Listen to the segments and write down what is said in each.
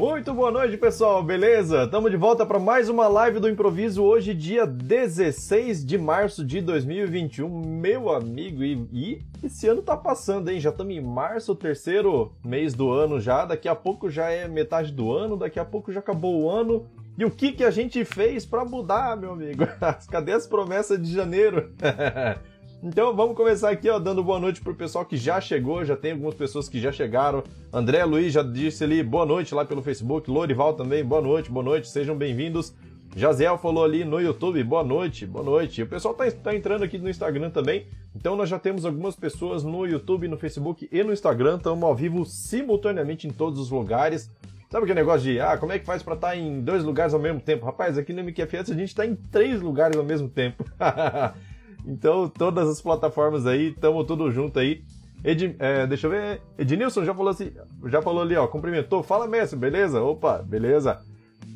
Muito boa noite, pessoal, beleza? Estamos de volta para mais uma live do improviso hoje, dia 16 de março de 2021. Meu amigo, e, e esse ano tá passando, hein? Já estamos em março, terceiro mês do ano já. Daqui a pouco já é metade do ano, daqui a pouco já acabou o ano. E o que, que a gente fez para mudar, meu amigo? Cadê as promessas de janeiro? Então vamos começar aqui, ó, dando boa noite pro pessoal que já chegou, já tem algumas pessoas que já chegaram. André Luiz já disse ali boa noite lá pelo Facebook, Lorival também, boa noite, boa noite, sejam bem-vindos. Jaziel falou ali no YouTube, boa noite, boa noite. O pessoal tá, tá, entrando aqui no Instagram também, então nós já temos algumas pessoas no YouTube, no Facebook e no Instagram, estamos ao vivo simultaneamente em todos os lugares. Sabe aquele negócio de, ah, como é que faz para estar tá em dois lugares ao mesmo tempo? Rapaz, aqui no MQFS a gente está em três lugares ao mesmo tempo. Então, todas as plataformas aí, estamos tudo junto aí. Ed, é, deixa eu ver. Ednilson já falou assim, já falou ali, ó, cumprimentou. Fala, mestre, beleza? Opa, beleza.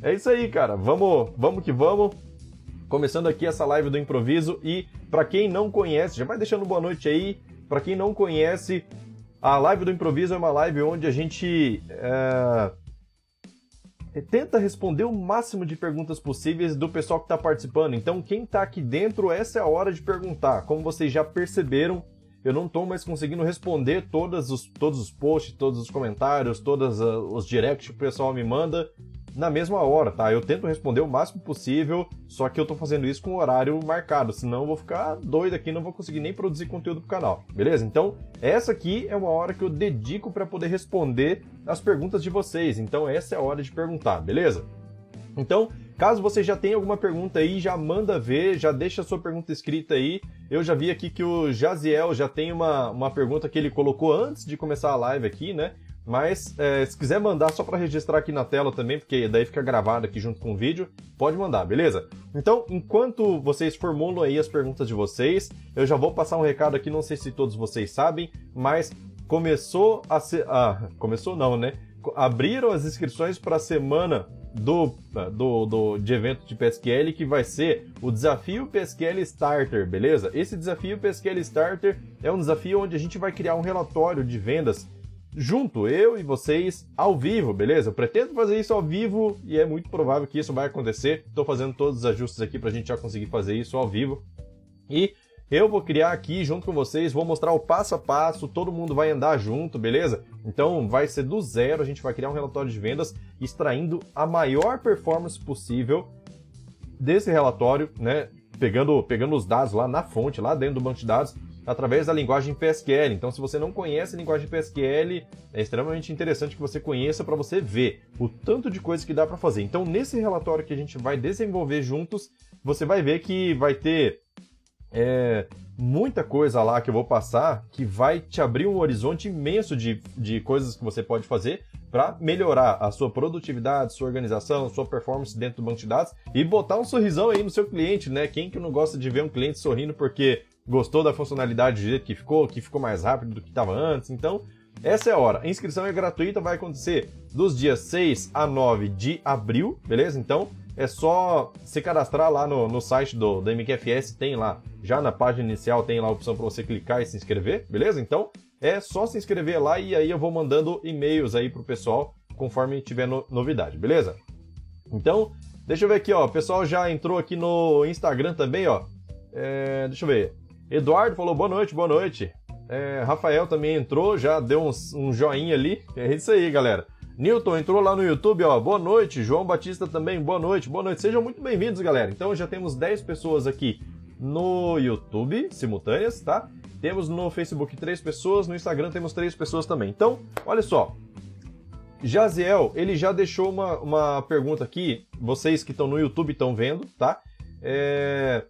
É isso aí, cara. Vamos, vamos que vamos. Começando aqui essa live do improviso e para quem não conhece, já vai deixando boa noite aí. Para quem não conhece, a live do improviso é uma live onde a gente é, tenta responder o máximo de perguntas possíveis do pessoal que está participando. Então, quem está aqui dentro, essa é a hora de perguntar. Como vocês já perceberam, eu não estou mais conseguindo responder todos os, todos os posts, todos os comentários, todos uh, os directs que o pessoal me manda na mesma hora, tá? Eu tento responder o máximo possível, só que eu tô fazendo isso com horário marcado, senão eu vou ficar doido aqui, não vou conseguir nem produzir conteúdo pro canal, beleza? Então, essa aqui é uma hora que eu dedico para poder responder as perguntas de vocês, então essa é a hora de perguntar, beleza? Então, caso você já tenha alguma pergunta aí, já manda ver, já deixa a sua pergunta escrita aí. Eu já vi aqui que o Jaziel já tem uma, uma pergunta que ele colocou antes de começar a live aqui, né? Mas é, se quiser mandar só para registrar aqui na tela também, porque daí fica gravado aqui junto com o vídeo, pode mandar, beleza? Então, enquanto vocês formulam aí as perguntas de vocês, eu já vou passar um recado aqui, não sei se todos vocês sabem, mas começou a ser. Ah, começou não, né? Abriram as inscrições para a semana do, do, do, de evento de PSQL que vai ser o desafio PSQL Starter, beleza? Esse desafio PSQL Starter é um desafio onde a gente vai criar um relatório de vendas junto, eu e vocês, ao vivo, beleza? Eu pretendo fazer isso ao vivo e é muito provável que isso vai acontecer. Estou fazendo todos os ajustes aqui para a gente já conseguir fazer isso ao vivo. E eu vou criar aqui junto com vocês, vou mostrar o passo a passo, todo mundo vai andar junto, beleza? Então vai ser do zero, a gente vai criar um relatório de vendas extraindo a maior performance possível desse relatório, né? Pegando, pegando os dados lá na fonte, lá dentro do banco de dados, através da linguagem PSQL. Então, se você não conhece a linguagem PSQL, é extremamente interessante que você conheça para você ver o tanto de coisa que dá para fazer. Então, nesse relatório que a gente vai desenvolver juntos, você vai ver que vai ter é, muita coisa lá que eu vou passar que vai te abrir um horizonte imenso de, de coisas que você pode fazer para melhorar a sua produtividade, sua organização, sua performance dentro do banco de dados e botar um sorrisão aí no seu cliente, né? Quem que não gosta de ver um cliente sorrindo porque gostou da funcionalidade do jeito que ficou, que ficou mais rápido do que estava antes. Então, essa é a hora. A inscrição é gratuita, vai acontecer dos dias 6 a 9 de abril, beleza? Então, é só se cadastrar lá no, no site do, do MQFS, tem lá, já na página inicial tem lá a opção para você clicar e se inscrever, beleza? Então, é só se inscrever lá e aí eu vou mandando e-mails aí pro pessoal conforme tiver no, novidade, beleza? Então, deixa eu ver aqui, ó, o pessoal já entrou aqui no Instagram também, ó. É, deixa eu ver. Eduardo falou boa noite, boa noite. É, Rafael também entrou, já deu um, um joinha ali. É isso aí, galera. Newton entrou lá no YouTube, ó. Boa noite. João Batista também, boa noite, boa noite. Sejam muito bem-vindos, galera. Então já temos 10 pessoas aqui no YouTube, simultâneas, tá? Temos no Facebook 3 pessoas, no Instagram temos 3 pessoas também. Então, olha só. Jaziel, ele já deixou uma, uma pergunta aqui. Vocês que estão no YouTube estão vendo, tá? É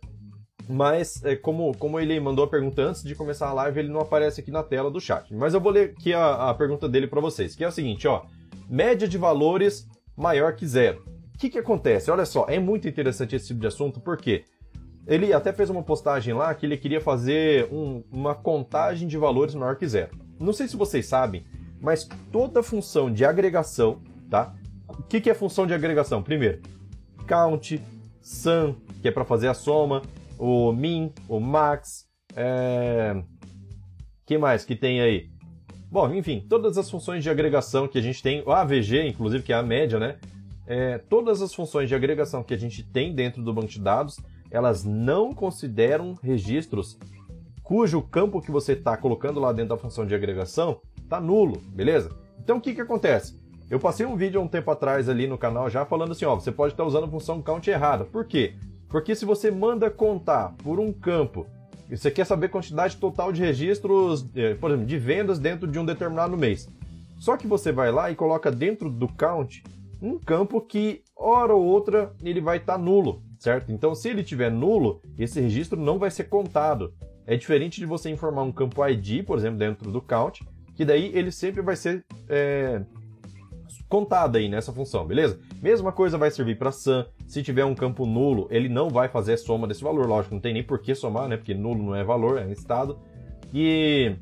mas é, como, como ele mandou a pergunta antes de começar a live, ele não aparece aqui na tela do chat. Mas eu vou ler aqui a, a pergunta dele para vocês, que é o seguinte, ó. Média de valores maior que zero. O que, que acontece? Olha só, é muito interessante esse tipo de assunto, porque ele até fez uma postagem lá que ele queria fazer um, uma contagem de valores maior que zero. Não sei se vocês sabem, mas toda função de agregação, tá? O que, que é função de agregação? Primeiro, count, sum, que é para fazer a soma, o Min, o Max, é... que mais que tem aí? Bom, enfim, todas as funções de agregação que a gente tem, o AVG, inclusive, que é a média, né? É, todas as funções de agregação que a gente tem dentro do banco de dados, elas não consideram registros cujo campo que você está colocando lá dentro da função de agregação está nulo, beleza? Então o que, que acontece? Eu passei um vídeo há um tempo atrás ali no canal já falando assim, ó, você pode estar usando a função count errada. Por quê? Porque se você manda contar por um campo, você quer saber a quantidade total de registros, eh, por exemplo, de vendas dentro de um determinado mês. Só que você vai lá e coloca dentro do count um campo que, hora ou outra, ele vai estar tá nulo, certo? Então, se ele tiver nulo, esse registro não vai ser contado. É diferente de você informar um campo ID, por exemplo, dentro do count, que daí ele sempre vai ser é, contado aí nessa função, beleza? Mesma coisa vai servir para sum. Se tiver um campo nulo, ele não vai fazer a soma desse valor, lógico, não tem nem por que somar, né? Porque nulo não é valor, é estado. E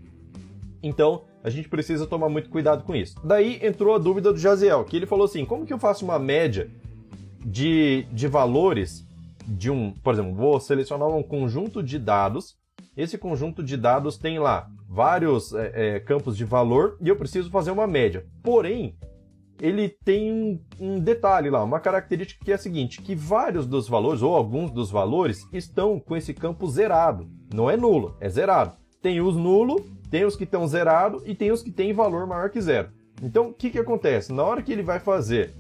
então a gente precisa tomar muito cuidado com isso. Daí entrou a dúvida do Jaziel, que ele falou assim: como que eu faço uma média de, de valores de um. Por exemplo, vou selecionar um conjunto de dados. Esse conjunto de dados tem lá vários é, é, campos de valor e eu preciso fazer uma média. Porém, ele tem um, um, detalhe lá, uma característica que é a seguinte, que vários dos valores, ou alguns dos valores, estão com esse campo zerado. Não é nulo, é zerado. Tem os nulo tem os que estão zerados e tem os que têm valor maior que zero. Então, o que, que acontece? Na hora que ele vai fazer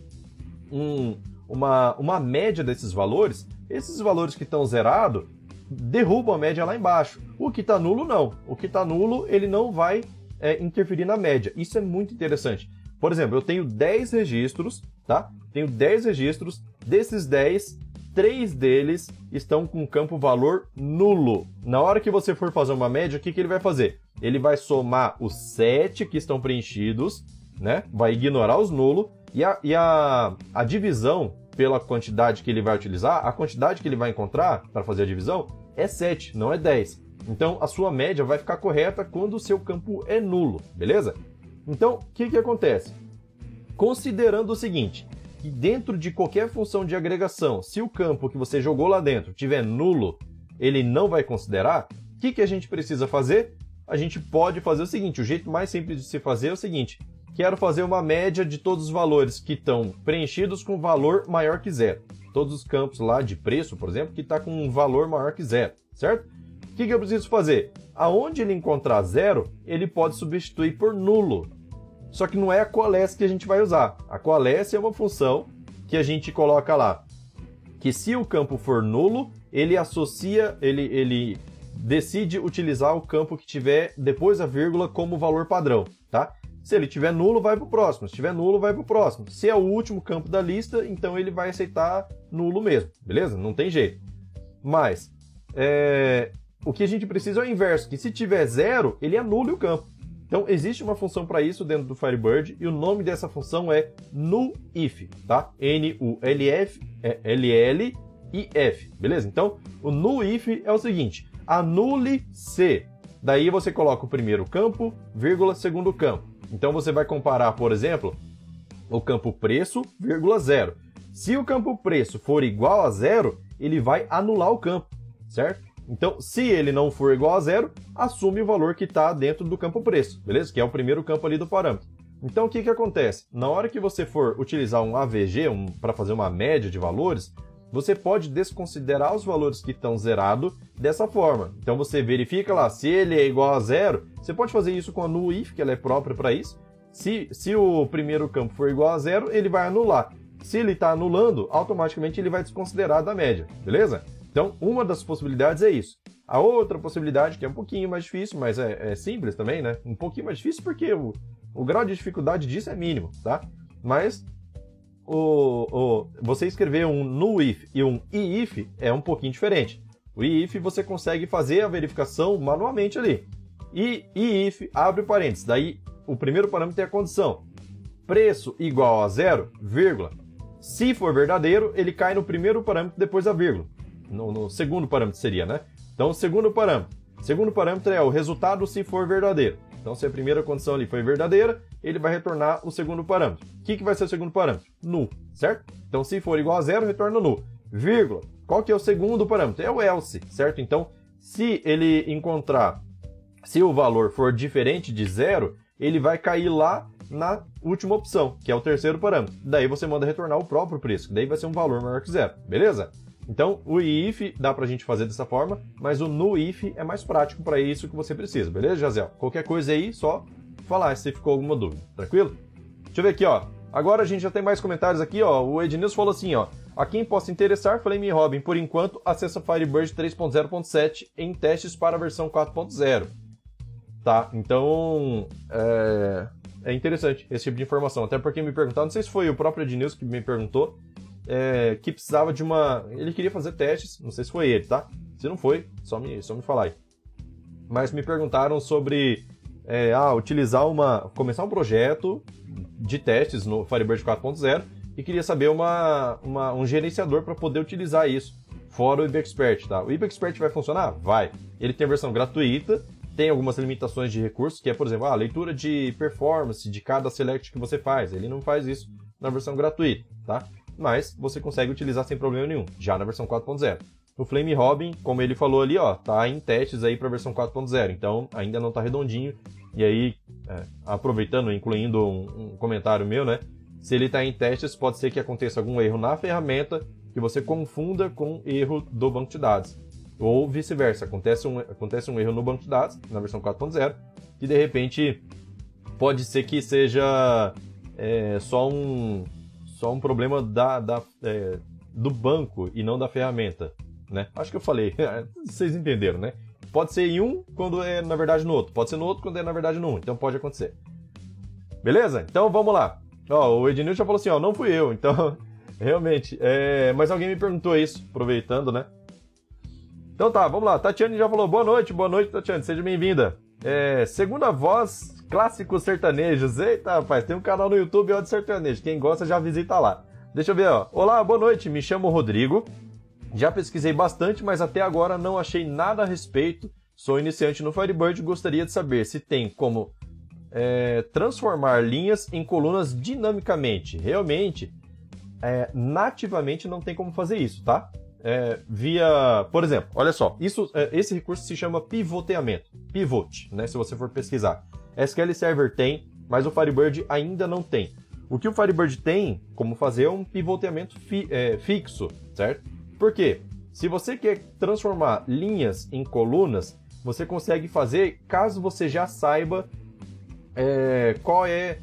um, uma, uma média desses valores, esses valores que estão zerados derrubam a média lá embaixo. O que está nulo, não. O que está nulo, ele não vai é, interferir na média. Isso é muito interessante. Por exemplo, eu tenho 10 registros, tá? Tenho 10 registros, desses 10, 3 deles estão com campo valor nulo. Na hora que você for fazer uma média, o que, que ele vai fazer? ele vai somar os 7 que estão preenchidos, né? Vai ignorar os nulos e a, e a, a divisão pela quantidade que ele vai utilizar, a quantidade que ele vai encontrar para fazer a divisão é 7, não é 10. Então a sua média vai ficar correta quando o seu campo é nulo, beleza? Então, o que, que acontece? Considerando o seguinte, que dentro de qualquer função de agregação, se o campo que você jogou lá dentro tiver nulo, ele não vai considerar, o que, que a gente precisa fazer? a gente pode fazer o seguinte: o jeito mais simples de se fazer é o seguinte. Quero fazer uma média de todos os valores que estão preenchidos com valor maior que zero. Todos os campos lá de preço, por exemplo, que está com um valor maior que zero, certo? O que, que eu preciso fazer? Aonde ele encontrar zero, ele pode substituir por nulo. Só que não é a coalesce que a gente vai usar. A coalesce é uma função que a gente coloca lá. Que se o campo for nulo, ele associa, ele, ele decide utilizar o campo que tiver depois da vírgula como valor padrão, tá? Se ele tiver nulo, vai para o próximo. Se tiver nulo, vai para o próximo. Se é o último campo da lista, então ele vai aceitar nulo mesmo, beleza? Não tem jeito. Mas é... o que a gente precisa é o inverso, que se tiver zero, ele anule o campo. Então existe uma função para isso dentro do Firebird e o nome dessa função é nullIf, tá? N-U-L-F, é L-L-I-F, beleza? Então o nullIf é o seguinte: anule C. Daí você coloca o primeiro campo, vírgula, segundo campo. Então você vai comparar, por exemplo, o campo preço, vírgula, zero. Se o campo preço for igual a zero, ele vai anular o campo, certo? Então, se ele não for igual a zero, assume o valor que está dentro do campo preço, beleza? Que é o primeiro campo ali do parâmetro. Então, o que, que acontece? Na hora que você for utilizar um AVG um, para fazer uma média de valores, você pode desconsiderar os valores que estão zerados dessa forma. Então você verifica lá, se ele é igual a zero, você pode fazer isso com a null if, que ela é própria para isso. Se, se o primeiro campo for igual a zero, ele vai anular. Se ele está anulando, automaticamente ele vai desconsiderar da média, beleza? Então, uma das possibilidades é isso. A outra possibilidade, que é um pouquinho mais difícil, mas é, é simples também, né? Um pouquinho mais difícil porque o, o grau de dificuldade disso é mínimo, tá? Mas o, o, você escrever um no if e um if é um pouquinho diferente. O if você consegue fazer a verificação manualmente ali. E if abre parênteses, daí o primeiro parâmetro é a condição. Preço igual a zero, vírgula. Se for verdadeiro, ele cai no primeiro parâmetro depois da vírgula. No, no segundo parâmetro seria, né? Então, o segundo parâmetro. Segundo parâmetro é o resultado se for verdadeiro. Então, se a primeira condição ali foi verdadeira, ele vai retornar o segundo parâmetro. O que, que vai ser o segundo parâmetro? Nu, certo? Então, se for igual a zero, retorna nu. Vírgula. Qual que é o segundo parâmetro? É o else, certo? Então, se ele encontrar, se o valor for diferente de zero, ele vai cair lá na última opção, que é o terceiro parâmetro. Daí você manda retornar o próprio preço, daí vai ser um valor maior que zero, beleza? Então, o if dá pra gente fazer dessa forma, mas o no if é mais prático para isso que você precisa, beleza, Jazel? Qualquer coisa aí, só falar se ficou alguma dúvida, tranquilo? Deixa eu ver aqui, ó. Agora a gente já tem mais comentários aqui, ó. O Ednilson falou assim, ó. A quem possa interessar, Flame Robin, por enquanto, acessa Firebird 3.0.7 em testes para a versão 4.0. Tá, então é, é, interessante esse tipo de informação. Até porque me perguntaram, não sei se foi o próprio Ednilson que me perguntou, é, que precisava de uma. Ele queria fazer testes, não sei se foi ele, tá? Se não foi, só me, só me falar aí. Mas me perguntaram sobre é, ah, utilizar uma. começar um projeto de testes no Firebird 4.0 e queria saber uma, uma um gerenciador para poder utilizar isso, fora o IBExpert, tá? O IBExpert vai funcionar? Vai. Ele tem a versão gratuita, tem algumas limitações de recursos, que é, por exemplo, a leitura de performance de cada select que você faz. Ele não faz isso na versão gratuita, tá? Mas você consegue utilizar sem problema nenhum, já na versão 4.0. O Flame Robin, como ele falou ali, ó, tá em testes aí para a versão 4.0, então ainda não tá redondinho. E aí, é, aproveitando, incluindo um, um, comentário meu, né? Se ele está em testes, pode ser que aconteça algum erro na ferramenta que você confunda com erro do banco de dados. Ou vice-versa, acontece um, acontece um erro no banco de dados, na versão 4.0, e de repente pode ser que seja é, só, um, só um problema da, da é, do banco e não da ferramenta né? Acho que eu falei, vocês entenderam, né? Pode ser em um quando é na verdade no outro, pode ser no outro quando é na verdade no um, então pode acontecer. Beleza? Então vamos lá. Ó, o Ednil já falou assim, ó, não fui eu, então realmente. É... Mas alguém me perguntou isso, aproveitando, né? Então tá, vamos lá. Tatiane já falou boa noite, boa noite, Tatiane, seja bem-vinda. É, segunda voz, clássicos sertanejos. Eita, rapaz, tem um canal no YouTube ó, de sertanejo. Quem gosta já visita lá. Deixa eu ver, ó. Olá, boa noite, me chamo Rodrigo. Já pesquisei bastante, mas até agora não achei nada a respeito. Sou iniciante no Firebird e gostaria de saber se tem como é, transformar linhas em colunas dinamicamente. Realmente, é, nativamente não tem como fazer isso, tá? É, via, por exemplo, olha só, isso, é, esse recurso se chama pivoteamento, pivot, né? Se você for pesquisar, SQL Server tem, mas o Firebird ainda não tem. O que o Firebird tem como fazer é um pivoteamento fi, é, fixo, certo? Por quê? Se você quer transformar linhas em colunas, você consegue fazer caso você já saiba é, qual é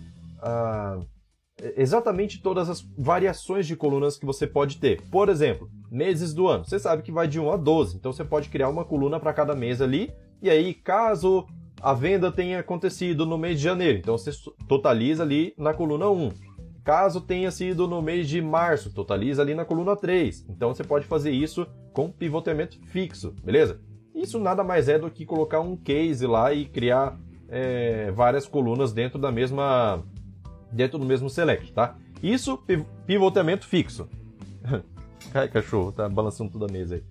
exatamente todas as variações de colunas que você pode ter. Por exemplo, meses do ano. Você sabe que vai de 1 a 12, então você pode criar uma coluna para cada mês ali. E aí, caso a venda tenha acontecido no mês de janeiro, então você totaliza ali na coluna 1. Caso tenha sido no mês de março, totaliza ali na coluna 3. Então você pode fazer isso com pivoteamento fixo, beleza? Isso nada mais é do que colocar um case lá e criar é, várias colunas dentro da mesma dentro do mesmo select, tá? Isso pivoteamento fixo. Ai, cachorro, tá balançando toda a mesa aí.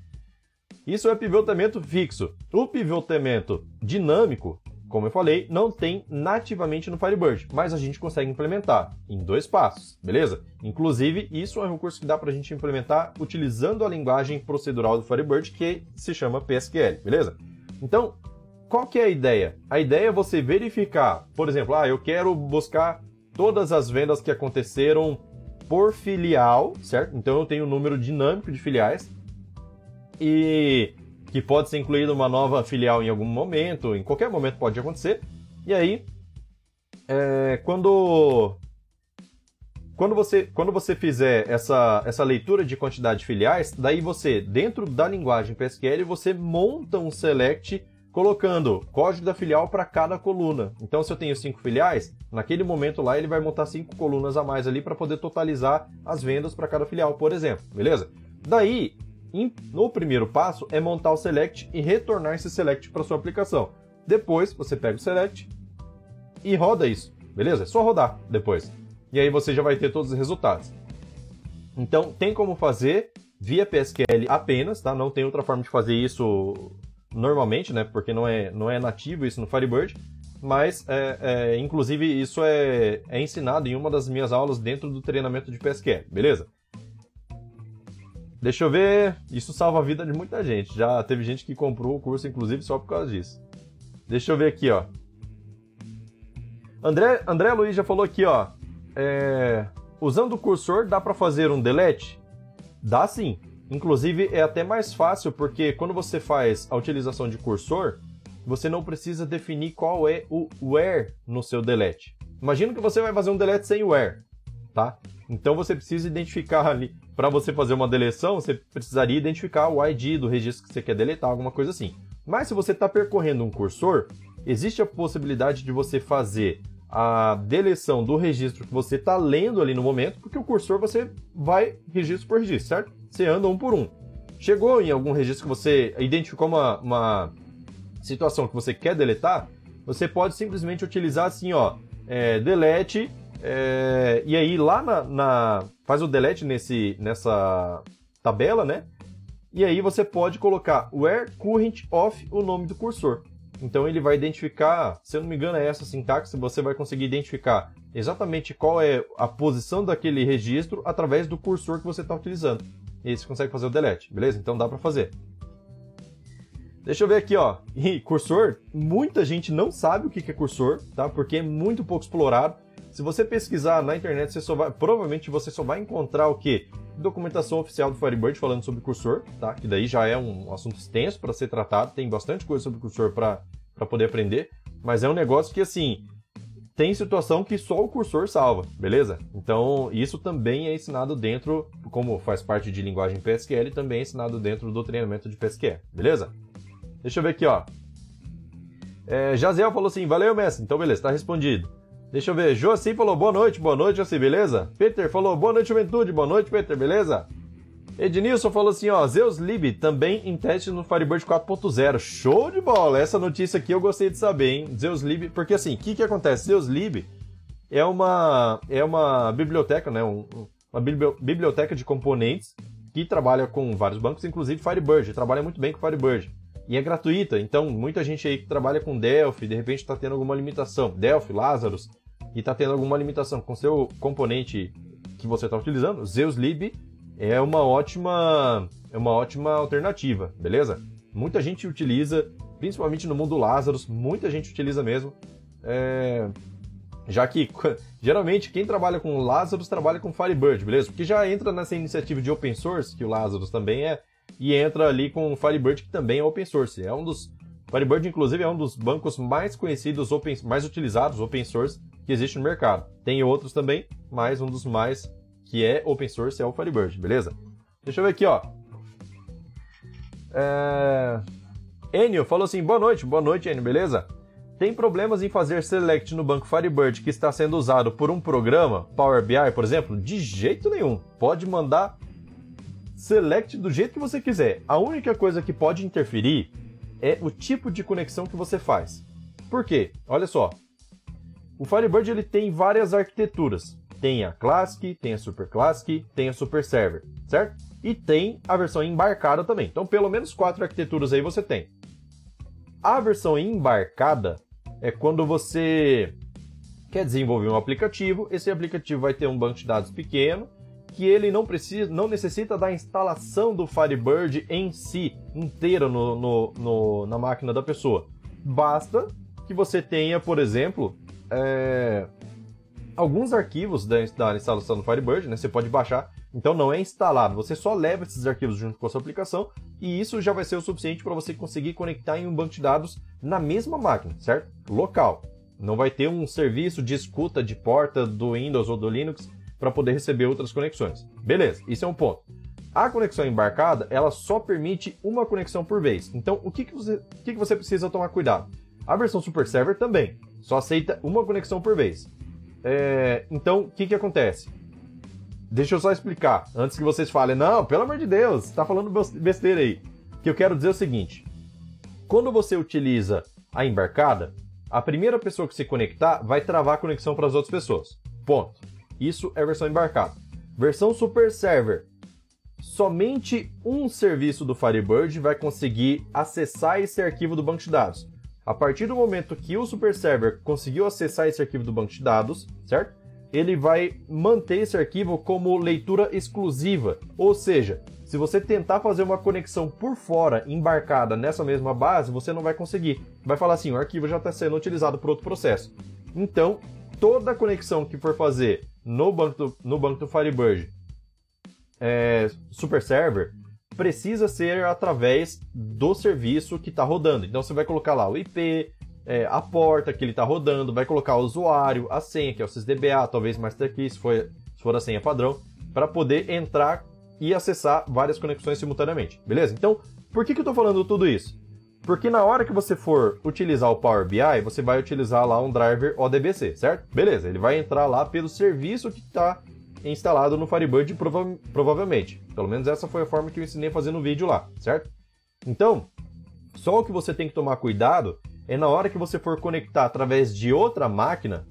Isso é pivoteamento fixo. O pivoteamento dinâmico como eu falei, não tem nativamente no Firebird, mas a gente consegue implementar em dois passos, beleza? Inclusive, isso é um recurso que dá para a gente implementar utilizando a linguagem procedural do Firebird, que se chama PSQL, beleza? Então, qual que é a ideia? A ideia é você verificar, por exemplo, ah, eu quero buscar todas as vendas que aconteceram por filial, certo? Então eu tenho um número dinâmico de filiais e que pode ser incluída uma nova filial em algum momento, em qualquer momento pode acontecer. E aí, é, quando quando você, quando você fizer essa, essa leitura de quantidade de filiais, daí você, dentro da linguagem PSQL, você monta um select colocando código da filial para cada coluna. Então, se eu tenho cinco filiais, naquele momento lá ele vai montar cinco colunas a mais ali para poder totalizar as vendas para cada filial, por exemplo, beleza? Daí, no primeiro passo é montar o select e retornar esse select para sua aplicação. Depois você pega o select e roda isso, beleza? É só rodar depois. E aí você já vai ter todos os resultados. Então tem como fazer via PSQL apenas, tá? Não tem outra forma de fazer isso normalmente, né? Porque não é, não é nativo isso no Firebird. Mas, é, é, inclusive, isso é, é ensinado em uma das minhas aulas dentro do treinamento de PSQL, beleza? Deixa eu ver. Isso salva a vida de muita gente. Já teve gente que comprou o curso, inclusive, só por causa disso. Deixa eu ver aqui, ó. André, André Luiz já falou aqui, ó. É, usando o cursor, dá para fazer um delete? Dá sim. Inclusive, é até mais fácil, porque quando você faz a utilização de cursor, você não precisa definir qual é o where no seu delete. Imagina que você vai fazer um delete sem where, tá? Então você precisa identificar ali, para você fazer uma deleção, você precisaria identificar o ID do registro que você quer deletar, alguma coisa assim. Mas se você está percorrendo um cursor, existe a possibilidade de você fazer a deleção do registro que você está lendo ali no momento, porque o cursor você vai registro por registro, certo? Você anda um por um. Chegou em algum registro que você identificou uma, uma situação que você quer deletar, você pode simplesmente utilizar assim, ó, é, delete, é, e aí lá na, na, faz o delete nesse, nessa tabela, né? E aí você pode colocar where current of o nome do cursor. Então ele vai identificar, se eu não me engano é essa sintaxe, você vai conseguir identificar exatamente qual é a posição daquele registro através do cursor que você está utilizando. E você consegue fazer o delete, beleza? Então dá para fazer. Deixa eu ver aqui, ó. E cursor, muita gente não sabe o que é cursor, tá? Porque é muito pouco explorado. Se você pesquisar na internet, você só vai, provavelmente você só vai encontrar o quê? Documentação oficial do Firebird falando sobre cursor, tá? Que daí já é um assunto extenso para ser tratado, tem bastante coisa sobre cursor para poder aprender, mas é um negócio que assim, tem situação que só o cursor salva, beleza? Então, isso também é ensinado dentro, como faz parte de linguagem PSQL, também é ensinado dentro do treinamento de PSQL, beleza? Deixa eu ver aqui, ó. É, Jaziel falou assim, valeu, mestre. Então, beleza, tá respondido. Deixa eu ver. Joci falou boa noite, boa noite, Joci, beleza? Peter falou boa noite, juventude, boa noite, Peter, beleza? Ednilson falou assim, ó, Zeus Lib também em teste no Firebird 4.0. Show de bola! Essa notícia aqui eu gostei de saber, hein? Zeus Lib, porque assim, o que que acontece? Zeus Lib é uma é uma biblioteca, né? Um, uma biblioteca de componentes que trabalha com vários bancos, inclusive Firebird. Trabalha muito bem com Firebird. E é gratuita, então muita gente aí que trabalha com Delphi, de repente está tendo alguma limitação. Delphi, Lazarus, e está tendo alguma limitação com seu componente que você está utilizando, Zeus Lib é uma ótima é uma ótima alternativa, beleza? Muita gente utiliza, principalmente no mundo Lazarus, muita gente utiliza mesmo. É... Já que geralmente quem trabalha com Lazarus trabalha com Firebird, beleza? Porque já entra nessa iniciativa de open source, que o Lazarus também é, e entra ali com o Firebird, que também é open source. É um dos. Firebird, inclusive, é um dos bancos mais conhecidos, open, mais utilizados open source que existe no mercado. Tem outros também, mas um dos mais que é open source é o Firebird, beleza? Deixa eu ver aqui, ó. É... Enio falou assim: boa noite, boa noite, Enio, beleza? Tem problemas em fazer select no banco Firebird que está sendo usado por um programa, Power BI, por exemplo? De jeito nenhum. Pode mandar select do jeito que você quiser. A única coisa que pode interferir é o tipo de conexão que você faz. Por quê? Olha só. O Firebird ele tem várias arquiteturas. Tem a Classic, tem a Super Classic, tem a Super Server, certo? E tem a versão embarcada também. Então, pelo menos quatro arquiteturas aí você tem. A versão embarcada é quando você quer desenvolver um aplicativo, esse aplicativo vai ter um banco de dados pequeno, que ele não precisa, não necessita da instalação do Firebird em si, inteira no, no, no na máquina da pessoa. Basta que você tenha, por exemplo, é, alguns arquivos da, da, instalação do Firebird, né? Você pode baixar, então não é instalado. Você só leva esses arquivos junto com a sua aplicação e isso já vai ser o suficiente para você conseguir conectar em um banco de dados na mesma máquina, certo? Local. Não vai ter um serviço de escuta de porta do Windows ou do Linux para poder receber outras conexões. Beleza, isso é um ponto. A conexão embarcada, ela só permite uma conexão por vez. Então, o que, que, você, o que, que você precisa tomar cuidado? A versão Super Server também, só aceita uma conexão por vez. É, então, o que, que acontece? Deixa eu só explicar, antes que vocês falem, não, pelo amor de Deus, está falando besteira aí. Que eu quero dizer é o seguinte: quando você utiliza a embarcada, a primeira pessoa que se conectar vai travar a conexão para as outras pessoas. Ponto. Isso é versão embarcada. Versão Super Server. Somente um serviço do Firebird vai conseguir acessar esse arquivo do banco de dados. A partir do momento que o Super Server conseguiu acessar esse arquivo do banco de dados, certo? Ele vai manter esse arquivo como leitura exclusiva. Ou seja, se você tentar fazer uma conexão por fora, embarcada nessa mesma base, você não vai conseguir. Vai falar assim: o arquivo já está sendo utilizado por outro processo. Então, toda conexão que for fazer no banco do, no banco do Firebird é, Super Server precisa ser através do serviço que está rodando. Então você vai colocar lá o IP, é, a porta que ele está rodando, vai colocar o usuário, a senha, que é o SysDBA, talvez Master Key, se for, se for a senha padrão, para poder entrar e acessar várias conexões simultaneamente, beleza? Então, por que, que eu estou falando tudo isso? Porque na hora que você for utilizar o Power BI, você vai utilizar lá um driver ODBC, certo? Beleza, ele vai entrar lá pelo serviço que está instalado no Firebird prova provavelmente. Pelo menos essa foi a forma que eu ensinei a fazer no vídeo lá, certo? Então, só o que você tem que tomar cuidado é na hora que você for conectar através de outra máquina,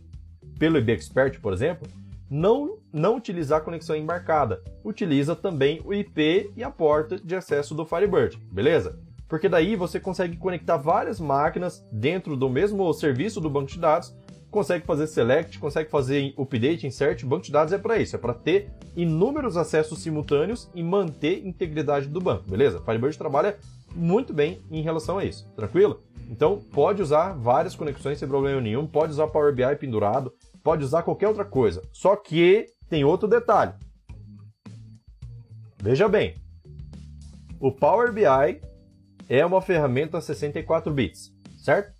pelo IBExpert, por exemplo, não, não utilizar a conexão embarcada. Utiliza também o IP e a porta de acesso do Firebird, beleza? Porque daí você consegue conectar várias máquinas dentro do mesmo serviço do banco de dados consegue fazer select, consegue fazer update, insert. Banco de dados é para isso, é para ter inúmeros acessos simultâneos e manter integridade do banco, beleza? Firebird trabalha muito bem em relação a isso, tranquilo? Então pode usar várias conexões sem problema nenhum, pode usar Power BI pendurado, pode usar qualquer outra coisa. Só que tem outro detalhe. Veja bem, o Power BI é uma ferramenta 64 bits, certo?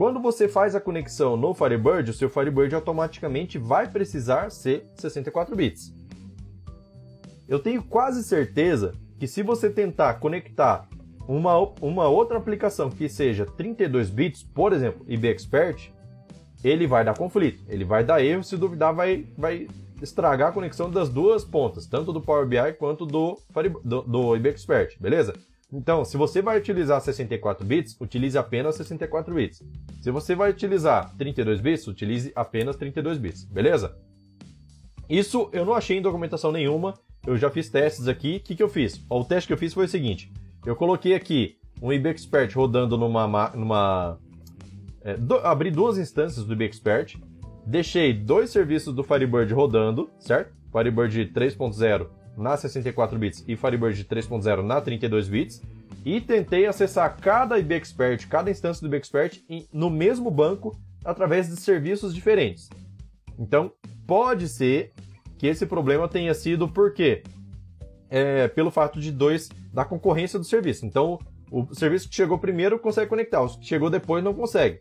Quando você faz a conexão no Firebird, o seu Firebird automaticamente vai precisar ser 64 bits. Eu tenho quase certeza que se você tentar conectar uma, uma outra aplicação que seja 32 bits, por exemplo, IBExpert, ele vai dar conflito, ele vai dar erro, se duvidar vai, vai estragar a conexão das duas pontas, tanto do Power BI quanto do, do, do IBExpert, beleza? Então, se você vai utilizar 64 bits, utilize apenas 64 bits. Se você vai utilizar 32 bits, utilize apenas 32 bits, beleza? Isso eu não achei em documentação nenhuma, eu já fiz testes aqui. O que, que eu fiz? O teste que eu fiz foi o seguinte: eu coloquei aqui um IBExpert rodando numa. numa é, do, abri duas instâncias do IBExpert, deixei dois serviços do Firebird rodando, certo? Firebird 3.0 na 64 bits e Firebird 3.0 na 32 bits e tentei acessar cada IBExpert, cada instância do IBExpert no mesmo banco através de serviços diferentes. Então, pode ser que esse problema tenha sido porque é, pelo fato de dois da concorrência do serviço. Então, o serviço que chegou primeiro consegue conectar, o que chegou depois não consegue.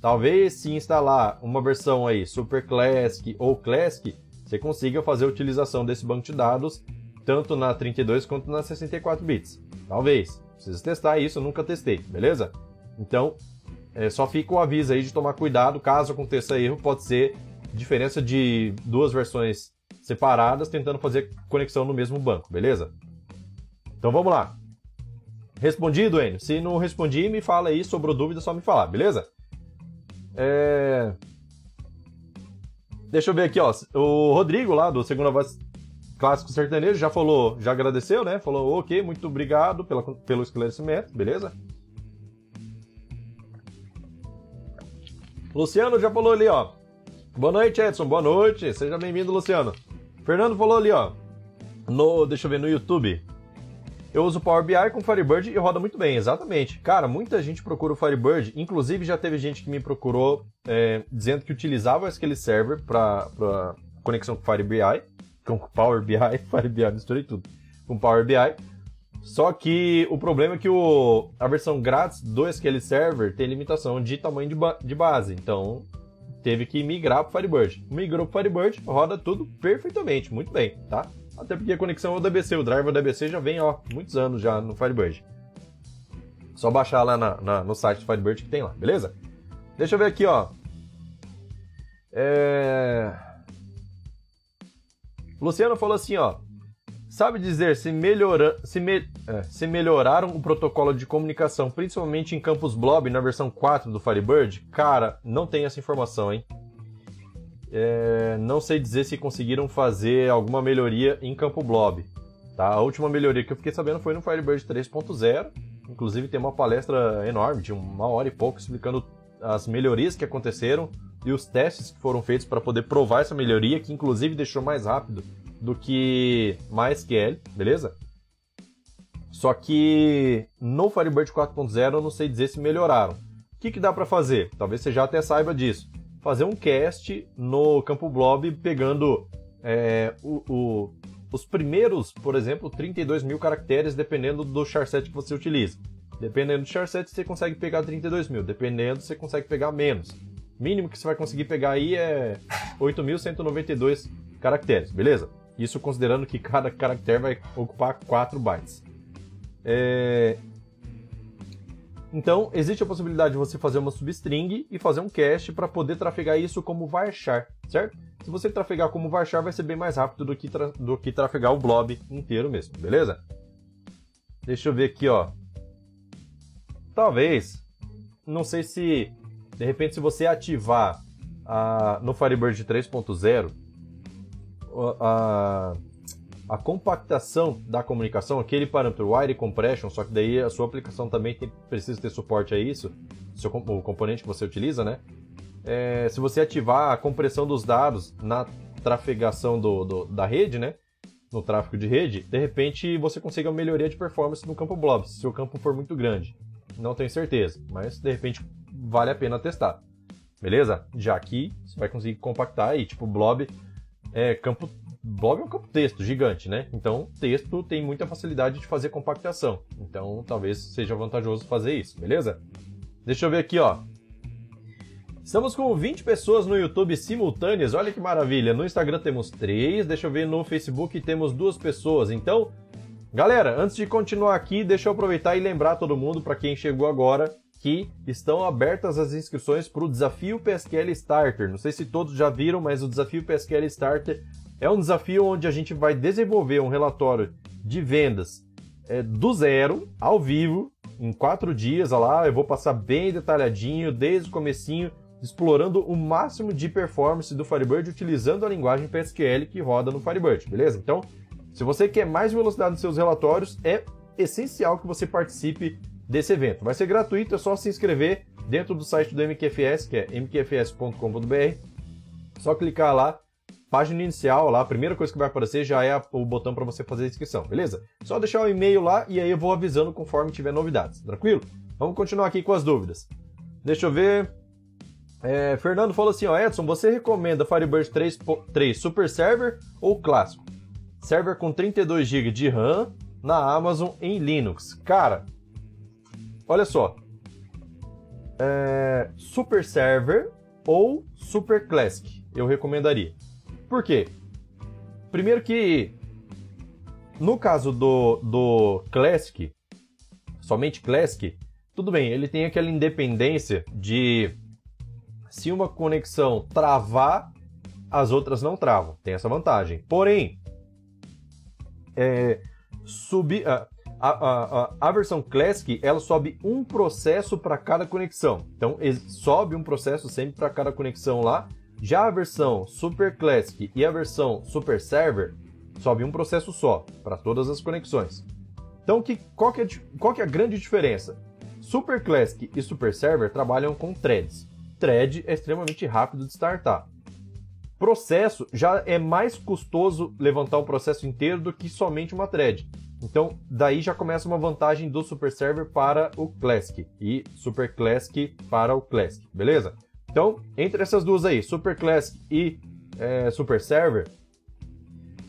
Talvez se instalar uma versão aí Super Classic ou Classic, você consiga fazer a utilização desse banco de dados tanto na 32 quanto na 64 bits. Talvez. Precisa testar isso, eu nunca testei, beleza? Então, é, só fica o aviso aí de tomar cuidado, caso aconteça erro, pode ser diferença de duas versões separadas tentando fazer conexão no mesmo banco, beleza? Então vamos lá. Respondido, Enio? Se não respondi, me fala aí, sobrou dúvida, só me falar, beleza? É... Deixa eu ver aqui, ó. O Rodrigo lá do Segunda Voz Clássico Sertanejo já falou, já agradeceu, né? Falou, ok, muito obrigado pela, pelo esclarecimento, beleza? Luciano já falou ali, ó. Boa noite, Edson. Boa noite. Seja bem-vindo, Luciano. Fernando falou ali, ó. No, deixa eu ver, no YouTube. Eu uso Power BI com Firebird e roda muito bem, exatamente. Cara, muita gente procura o Firebird, inclusive já teve gente que me procurou é, dizendo que utilizava aquele server para conexão com Fire BI, com Power BI, Fire BI, misturei tudo, com Power BI. Só que o problema é que o, a versão grátis do SQL Server tem limitação de tamanho de, ba de base, então teve que migrar para Firebird. Migrou para Firebird, roda tudo perfeitamente, muito bem, tá? Até porque a conexão é o DBC, o driver DBC já vem, ó, muitos anos já no Firebird. Só baixar lá na, na, no site do Firebird que tem lá, beleza? Deixa eu ver aqui, ó. É... Luciano falou assim, ó. Sabe dizer se, melhora, se, me, é, se melhoraram o protocolo de comunicação, principalmente em Campus Blob na versão 4 do Firebird? Cara, não tem essa informação, hein? É, não sei dizer se conseguiram fazer alguma melhoria em Campo Blob. Tá? A última melhoria que eu fiquei sabendo foi no Firebird 3.0. Inclusive tem uma palestra enorme, de uma hora e pouco, explicando as melhorias que aconteceram e os testes que foram feitos para poder provar essa melhoria, que inclusive deixou mais rápido do que MySQL, beleza? Só que no Firebird 4.0 eu não sei dizer se melhoraram. O que, que dá para fazer? Talvez você já até saiba disso. Fazer um cast no campo blob pegando é, o, o, os primeiros, por exemplo, 32 mil caracteres, dependendo do charset que você utiliza. Dependendo do charset, você consegue pegar 32 mil. Dependendo, você consegue pegar menos. O mínimo que você vai conseguir pegar aí é 8.192 caracteres, beleza? Isso considerando que cada caractere vai ocupar 4 bytes. É... Então, existe a possibilidade de você fazer uma substring e fazer um cache para poder trafegar isso como varchar, certo? Se você trafegar como varchar, vai ser bem mais rápido do que, do que trafegar o blob inteiro mesmo, beleza? Deixa eu ver aqui, ó. Talvez, não sei se, de repente, se você ativar a, no Firebird 3.0 a, a compactação da comunicação, aquele parâmetro wire compression, só que daí a sua aplicação também tem, precisa ter suporte a isso, seu, o componente que você utiliza, né? É, se você ativar a compressão dos dados na trafegação do, do, da rede, né? No tráfego de rede, de repente você consiga uma melhoria de performance no campo blob, se o campo for muito grande. Não tenho certeza, mas de repente vale a pena testar. Beleza? Já que você vai conseguir compactar aí, tipo blob é campo Blob é um campo texto gigante, né? Então, texto tem muita facilidade de fazer compactação. Então, talvez seja vantajoso fazer isso, beleza? Deixa eu ver aqui, ó. Estamos com 20 pessoas no YouTube simultâneas, olha que maravilha. No Instagram temos 3, deixa eu ver no Facebook temos duas pessoas. Então, galera, antes de continuar aqui, deixa eu aproveitar e lembrar todo mundo, para quem chegou agora, que estão abertas as inscrições para o Desafio PSQL Starter. Não sei se todos já viram, mas o Desafio PSQL Starter é um desafio onde a gente vai desenvolver um relatório de vendas é, do zero, ao vivo, em quatro dias. Olha lá, eu vou passar bem detalhadinho, desde o comecinho, explorando o máximo de performance do Firebird utilizando a linguagem PSQL que roda no Firebird, beleza? Então, se você quer mais velocidade nos seus relatórios, é essencial que você participe desse evento. Vai ser gratuito, é só se inscrever dentro do site do MQFS, que é mqfs.com.br. Só clicar lá página inicial lá, a primeira coisa que vai aparecer já é o botão para você fazer a inscrição, beleza? Só deixar o e-mail lá e aí eu vou avisando conforme tiver novidades, tranquilo? Vamos continuar aqui com as dúvidas. Deixa eu ver. É, Fernando falou assim, ó, Edson, você recomenda Firebird 3, 3 Super Server ou clássico? Server com 32 GB de RAM na Amazon em Linux. Cara, olha só. É, Super Server ou Super Classic, eu recomendaria. Por quê? Primeiro que no caso do, do Classic, somente Classic, tudo bem, ele tem aquela independência de se uma conexão travar, as outras não travam. Tem essa vantagem. Porém, é, subir, a, a, a, a, versão Classic ela sobe um processo para cada conexão. Então, sobe um processo sempre para cada conexão lá já a versão Super Classic e a versão Super Server sobe um processo só para todas as conexões. Então, que, qual, que é, qual que é a grande diferença? Super Classic e Super Server trabalham com threads. Thread é extremamente rápido de startar. Processo já é mais custoso levantar um processo inteiro do que somente uma thread. Então, daí já começa uma vantagem do Super Server para o Classic e Super Classic para o Classic, beleza? Então, entre essas duas aí, Super Classic e é, Super Server,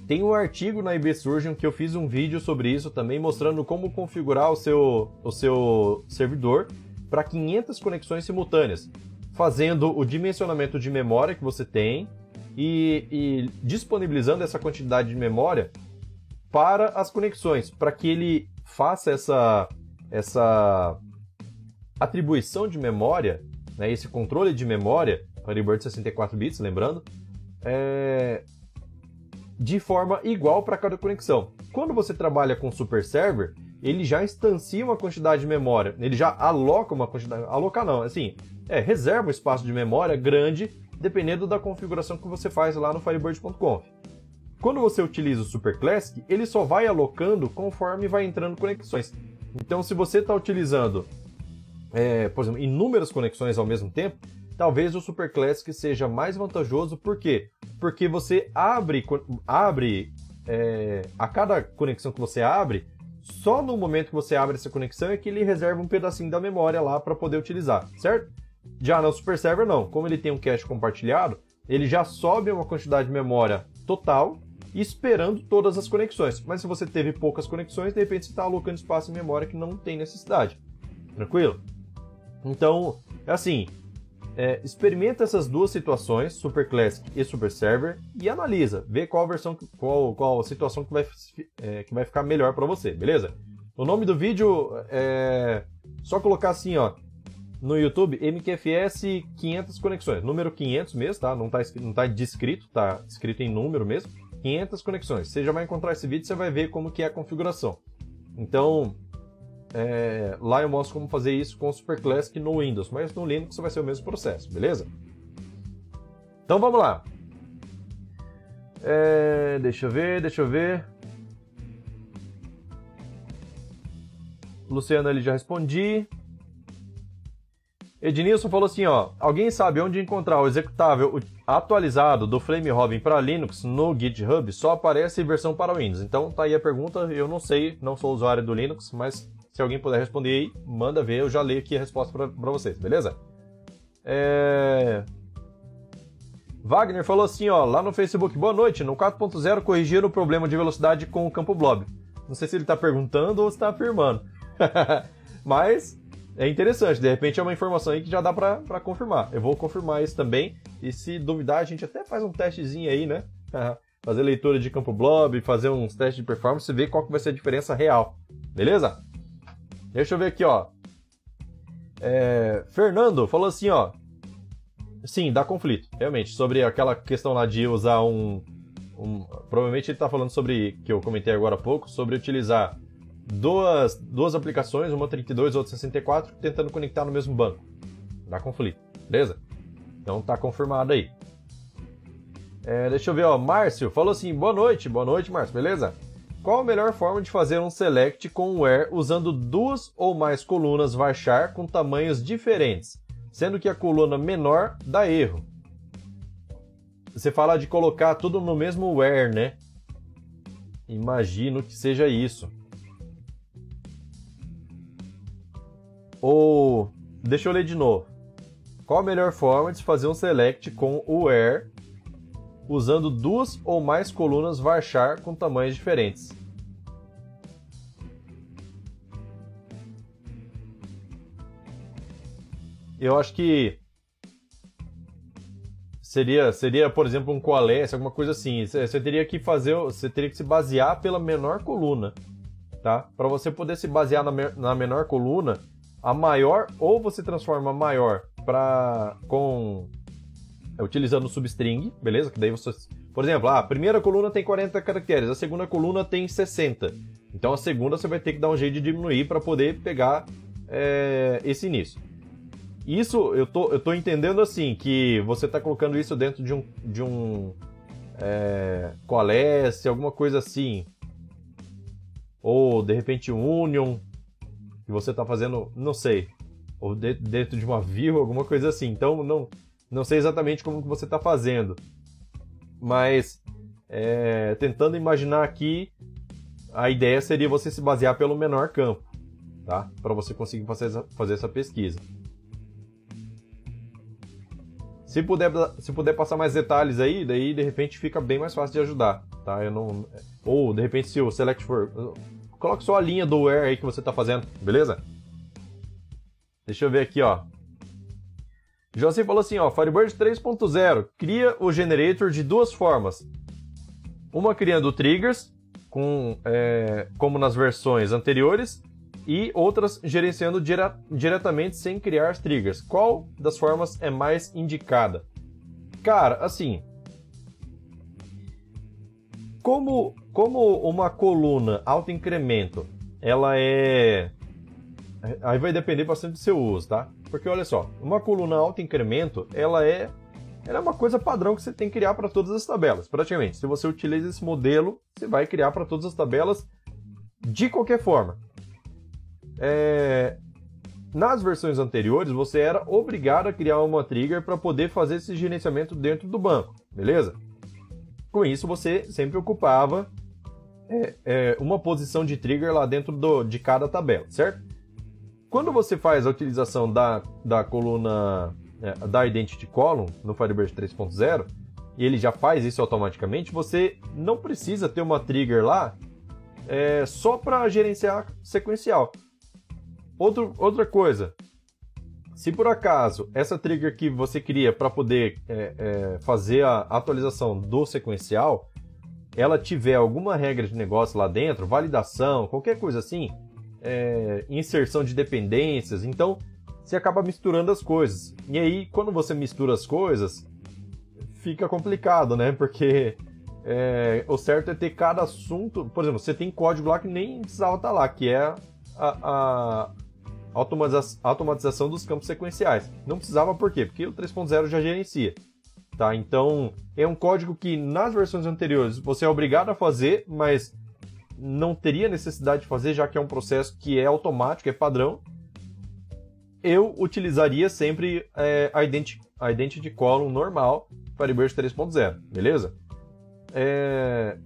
tem um artigo na IB Surgeon que eu fiz um vídeo sobre isso também, mostrando como configurar o seu, o seu servidor para 500 conexões simultâneas, fazendo o dimensionamento de memória que você tem e, e disponibilizando essa quantidade de memória para as conexões, para que ele faça essa, essa atribuição de memória né, esse controle de memória, Firebird 64 bits, lembrando, é, de forma igual para cada conexão. Quando você trabalha com Super Server, ele já instancia uma quantidade de memória, ele já aloca uma quantidade, alocar não, assim, é, reserva um espaço de memória grande dependendo da configuração que você faz lá no firebird.conf. Quando você utiliza o Super Classic, ele só vai alocando conforme vai entrando conexões. Então, se você está utilizando é, por exemplo, inúmeras conexões ao mesmo tempo, talvez o Super Classic seja mais vantajoso. Por quê? Porque você abre, abre é, a cada conexão que você abre, Só no momento que você abre essa conexão é que ele reserva um pedacinho da memória lá para poder utilizar, certo? Já no Super Server não, como ele tem um cache compartilhado, ele já sobe uma quantidade de memória total esperando todas as conexões. Mas se você teve poucas conexões, de repente você está alocando espaço em memória que não tem necessidade. Tranquilo? Então, é assim, é, experimenta essas duas situações, Super Classic e Super Server, e analisa, vê qual versão, qual, qual situação que vai, é, que vai ficar melhor para você, beleza? O nome do vídeo é só colocar assim, ó, no YouTube, MQFS 500 conexões, número 500 mesmo, tá? Não tá, não tá descrito, tá escrito em número mesmo. 500 conexões. Você já vai encontrar esse vídeo, você vai ver como que é a configuração. Então, é, lá eu mostro como fazer isso com o Super Classic no Windows, mas no Linux vai ser o mesmo processo, beleza? Então vamos lá. É, deixa eu ver, deixa eu ver. Luciano, ele já respondi. Ednilson falou assim, ó, alguém sabe onde encontrar o executável atualizado do Flame Robin para Linux no GitHub? Só aparece versão para Windows. Então tá aí a pergunta, eu não sei, não sou usuário do Linux, mas se alguém puder responder aí, manda ver, eu já leio aqui a resposta para vocês, beleza? É... Wagner falou assim, ó, lá no Facebook, boa noite, no 4.0 corrigiram o problema de velocidade com o campo blob. Não sei se ele está perguntando ou está afirmando. Mas é interessante, de repente é uma informação aí que já dá para confirmar. Eu vou confirmar isso também, e se duvidar, a gente até faz um testezinho aí, né? fazer leitura de campo blob, fazer uns testes de performance e ver qual que vai ser a diferença real. Beleza? Deixa eu ver aqui, ó. É, Fernando falou assim, ó. Sim, dá conflito, realmente. Sobre aquela questão lá de usar um. um provavelmente ele está falando sobre, que eu comentei agora há pouco, sobre utilizar duas, duas aplicações, uma 32 e outra 64, tentando conectar no mesmo banco. Dá conflito, beleza? Então tá confirmado aí. É, deixa eu ver, ó. Márcio falou assim: boa noite, boa noite, Márcio, beleza? Qual a melhor forma de fazer um select com where usando duas ou mais colunas varchar com tamanhos diferentes, sendo que a coluna menor dá erro? Você fala de colocar tudo no mesmo where, né? Imagino que seja isso. Ou, deixa eu ler de novo. Qual a melhor forma de fazer um select com o where usando duas ou mais colunas varchar com tamanhos diferentes? Eu acho que seria, seria por exemplo, um coalesce, alguma coisa assim. Você teria que fazer, você teria que se basear pela menor coluna, tá? Para você poder se basear na, na menor coluna, a maior ou você transforma a maior para com é, utilizando o substring, beleza? Que daí você, por exemplo, ah, a primeira coluna tem 40 caracteres, a segunda coluna tem 60. Então a segunda você vai ter que dar um jeito de diminuir para poder pegar é, esse início. Isso eu tô, eu tô entendendo assim, que você está colocando isso dentro de um, de um é, coalesce, alguma coisa assim. Ou de repente um union, que você está fazendo, não sei, ou de, dentro de uma view, alguma coisa assim. Então, não, não sei exatamente como que você está fazendo, mas é, tentando imaginar aqui, a ideia seria você se basear pelo menor campo, tá? Para você conseguir fazer essa, fazer essa pesquisa. Se puder, se puder passar mais detalhes aí, daí de repente fica bem mais fácil de ajudar, tá? Eu não, ou de repente se o select for Coloque só a linha do where aí que você está fazendo, beleza? Deixa eu ver aqui, ó. José falou assim, ó, Firebird 3.0 cria o generator de duas formas. Uma criando triggers, com, é, como nas versões anteriores, e outras gerenciando dire diretamente sem criar triggers. Qual das formas é mais indicada? Cara, assim, como, como uma coluna alto incremento, ela é. Aí vai depender bastante do seu uso, tá? Porque olha só, uma coluna alto incremento, ela é, ela é uma coisa padrão que você tem que criar para todas as tabelas, praticamente. Se você utiliza esse modelo, você vai criar para todas as tabelas de qualquer forma. É... Nas versões anteriores, você era obrigado a criar uma trigger para poder fazer esse gerenciamento dentro do banco, beleza? Com isso, você sempre ocupava é, é uma posição de trigger lá dentro do, de cada tabela, certo? Quando você faz a utilização da, da coluna é, da Identity Column no Firebird 3.0, e ele já faz isso automaticamente, você não precisa ter uma trigger lá é, só para gerenciar sequencial. Outro, outra coisa, se por acaso essa trigger que você cria para poder é, é, fazer a atualização do sequencial, ela tiver alguma regra de negócio lá dentro, validação, qualquer coisa assim, é, inserção de dependências, então você acaba misturando as coisas. E aí, quando você mistura as coisas, fica complicado, né? Porque é, o certo é ter cada assunto. Por exemplo, você tem código lá que nem precisava estar tá lá, que é a, a automatização dos campos sequenciais. Não precisava por quê? Porque o 3.0 já gerencia. Tá? Então, é um código que nas versões anteriores você é obrigado a fazer, mas não teria necessidade de fazer, já que é um processo que é automático, é padrão. Eu utilizaria sempre é, a, identity, a Identity Column normal Firebird 3.0, beleza? É...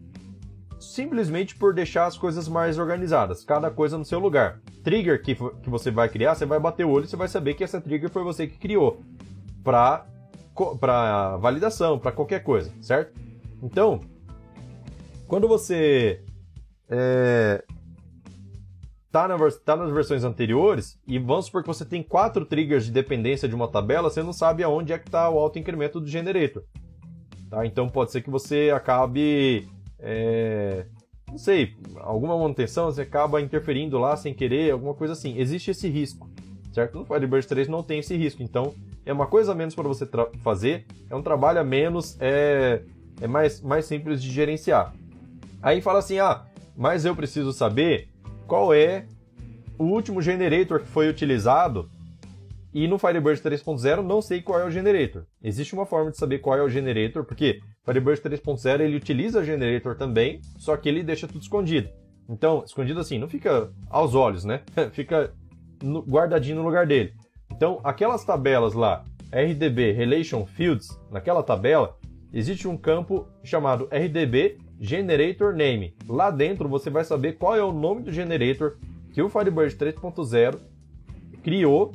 Simplesmente por deixar as coisas mais organizadas, cada coisa no seu lugar. Trigger que, que você vai criar, você vai bater o olho e você vai saber que essa trigger foi você que criou. Para para validação, para qualquer coisa, certo? Então, quando você é, tá, na, tá nas versões anteriores, e vamos supor que você tem quatro triggers de dependência de uma tabela, você não sabe aonde é que está o auto-incremento do generator. Tá? Então pode ser que você acabe. É, não sei, alguma manutenção, você acaba interferindo lá sem querer, alguma coisa assim. Existe esse risco, certo? No Firebird 3 não tem esse risco, então é uma coisa a menos para você fazer, é um trabalho a menos, é, é mais, mais simples de gerenciar. Aí fala assim: ah, mas eu preciso saber qual é o último generator que foi utilizado. E no Firebird 3.0 não sei qual é o generator. Existe uma forma de saber qual é o generator, porque Firebird 3.0 ele utiliza generator também, só que ele deixa tudo escondido. Então, escondido assim, não fica aos olhos, né? fica no, guardadinho no lugar dele. Então, aquelas tabelas lá, RDB Relation Fields, naquela tabela, existe um campo chamado RDB Generator Name. Lá dentro você vai saber qual é o nome do generator que o Firebird 3.0 criou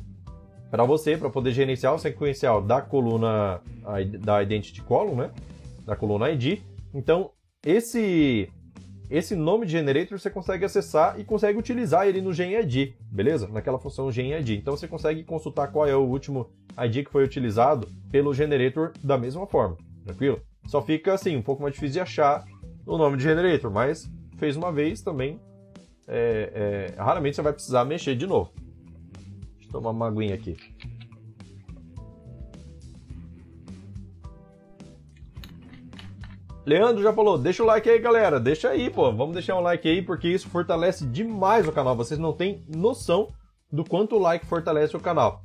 para você, para poder gerenciar o sequencial da coluna da Identity Column, né? Da coluna ID. Então, esse esse nome de generator você consegue acessar e consegue utilizar ele no GenID, beleza? Naquela função GenID. Então você consegue consultar qual é o último ID que foi utilizado pelo generator da mesma forma, tranquilo? Só fica assim, um pouco mais difícil de achar no nome de generator, mas fez uma vez também, é, é, raramente você vai precisar mexer de novo. Deixa eu tomar uma aguinha aqui. Leandro já falou, deixa o like aí, galera. Deixa aí, pô. Vamos deixar um like aí, porque isso fortalece demais o canal. Vocês não têm noção do quanto o like fortalece o canal.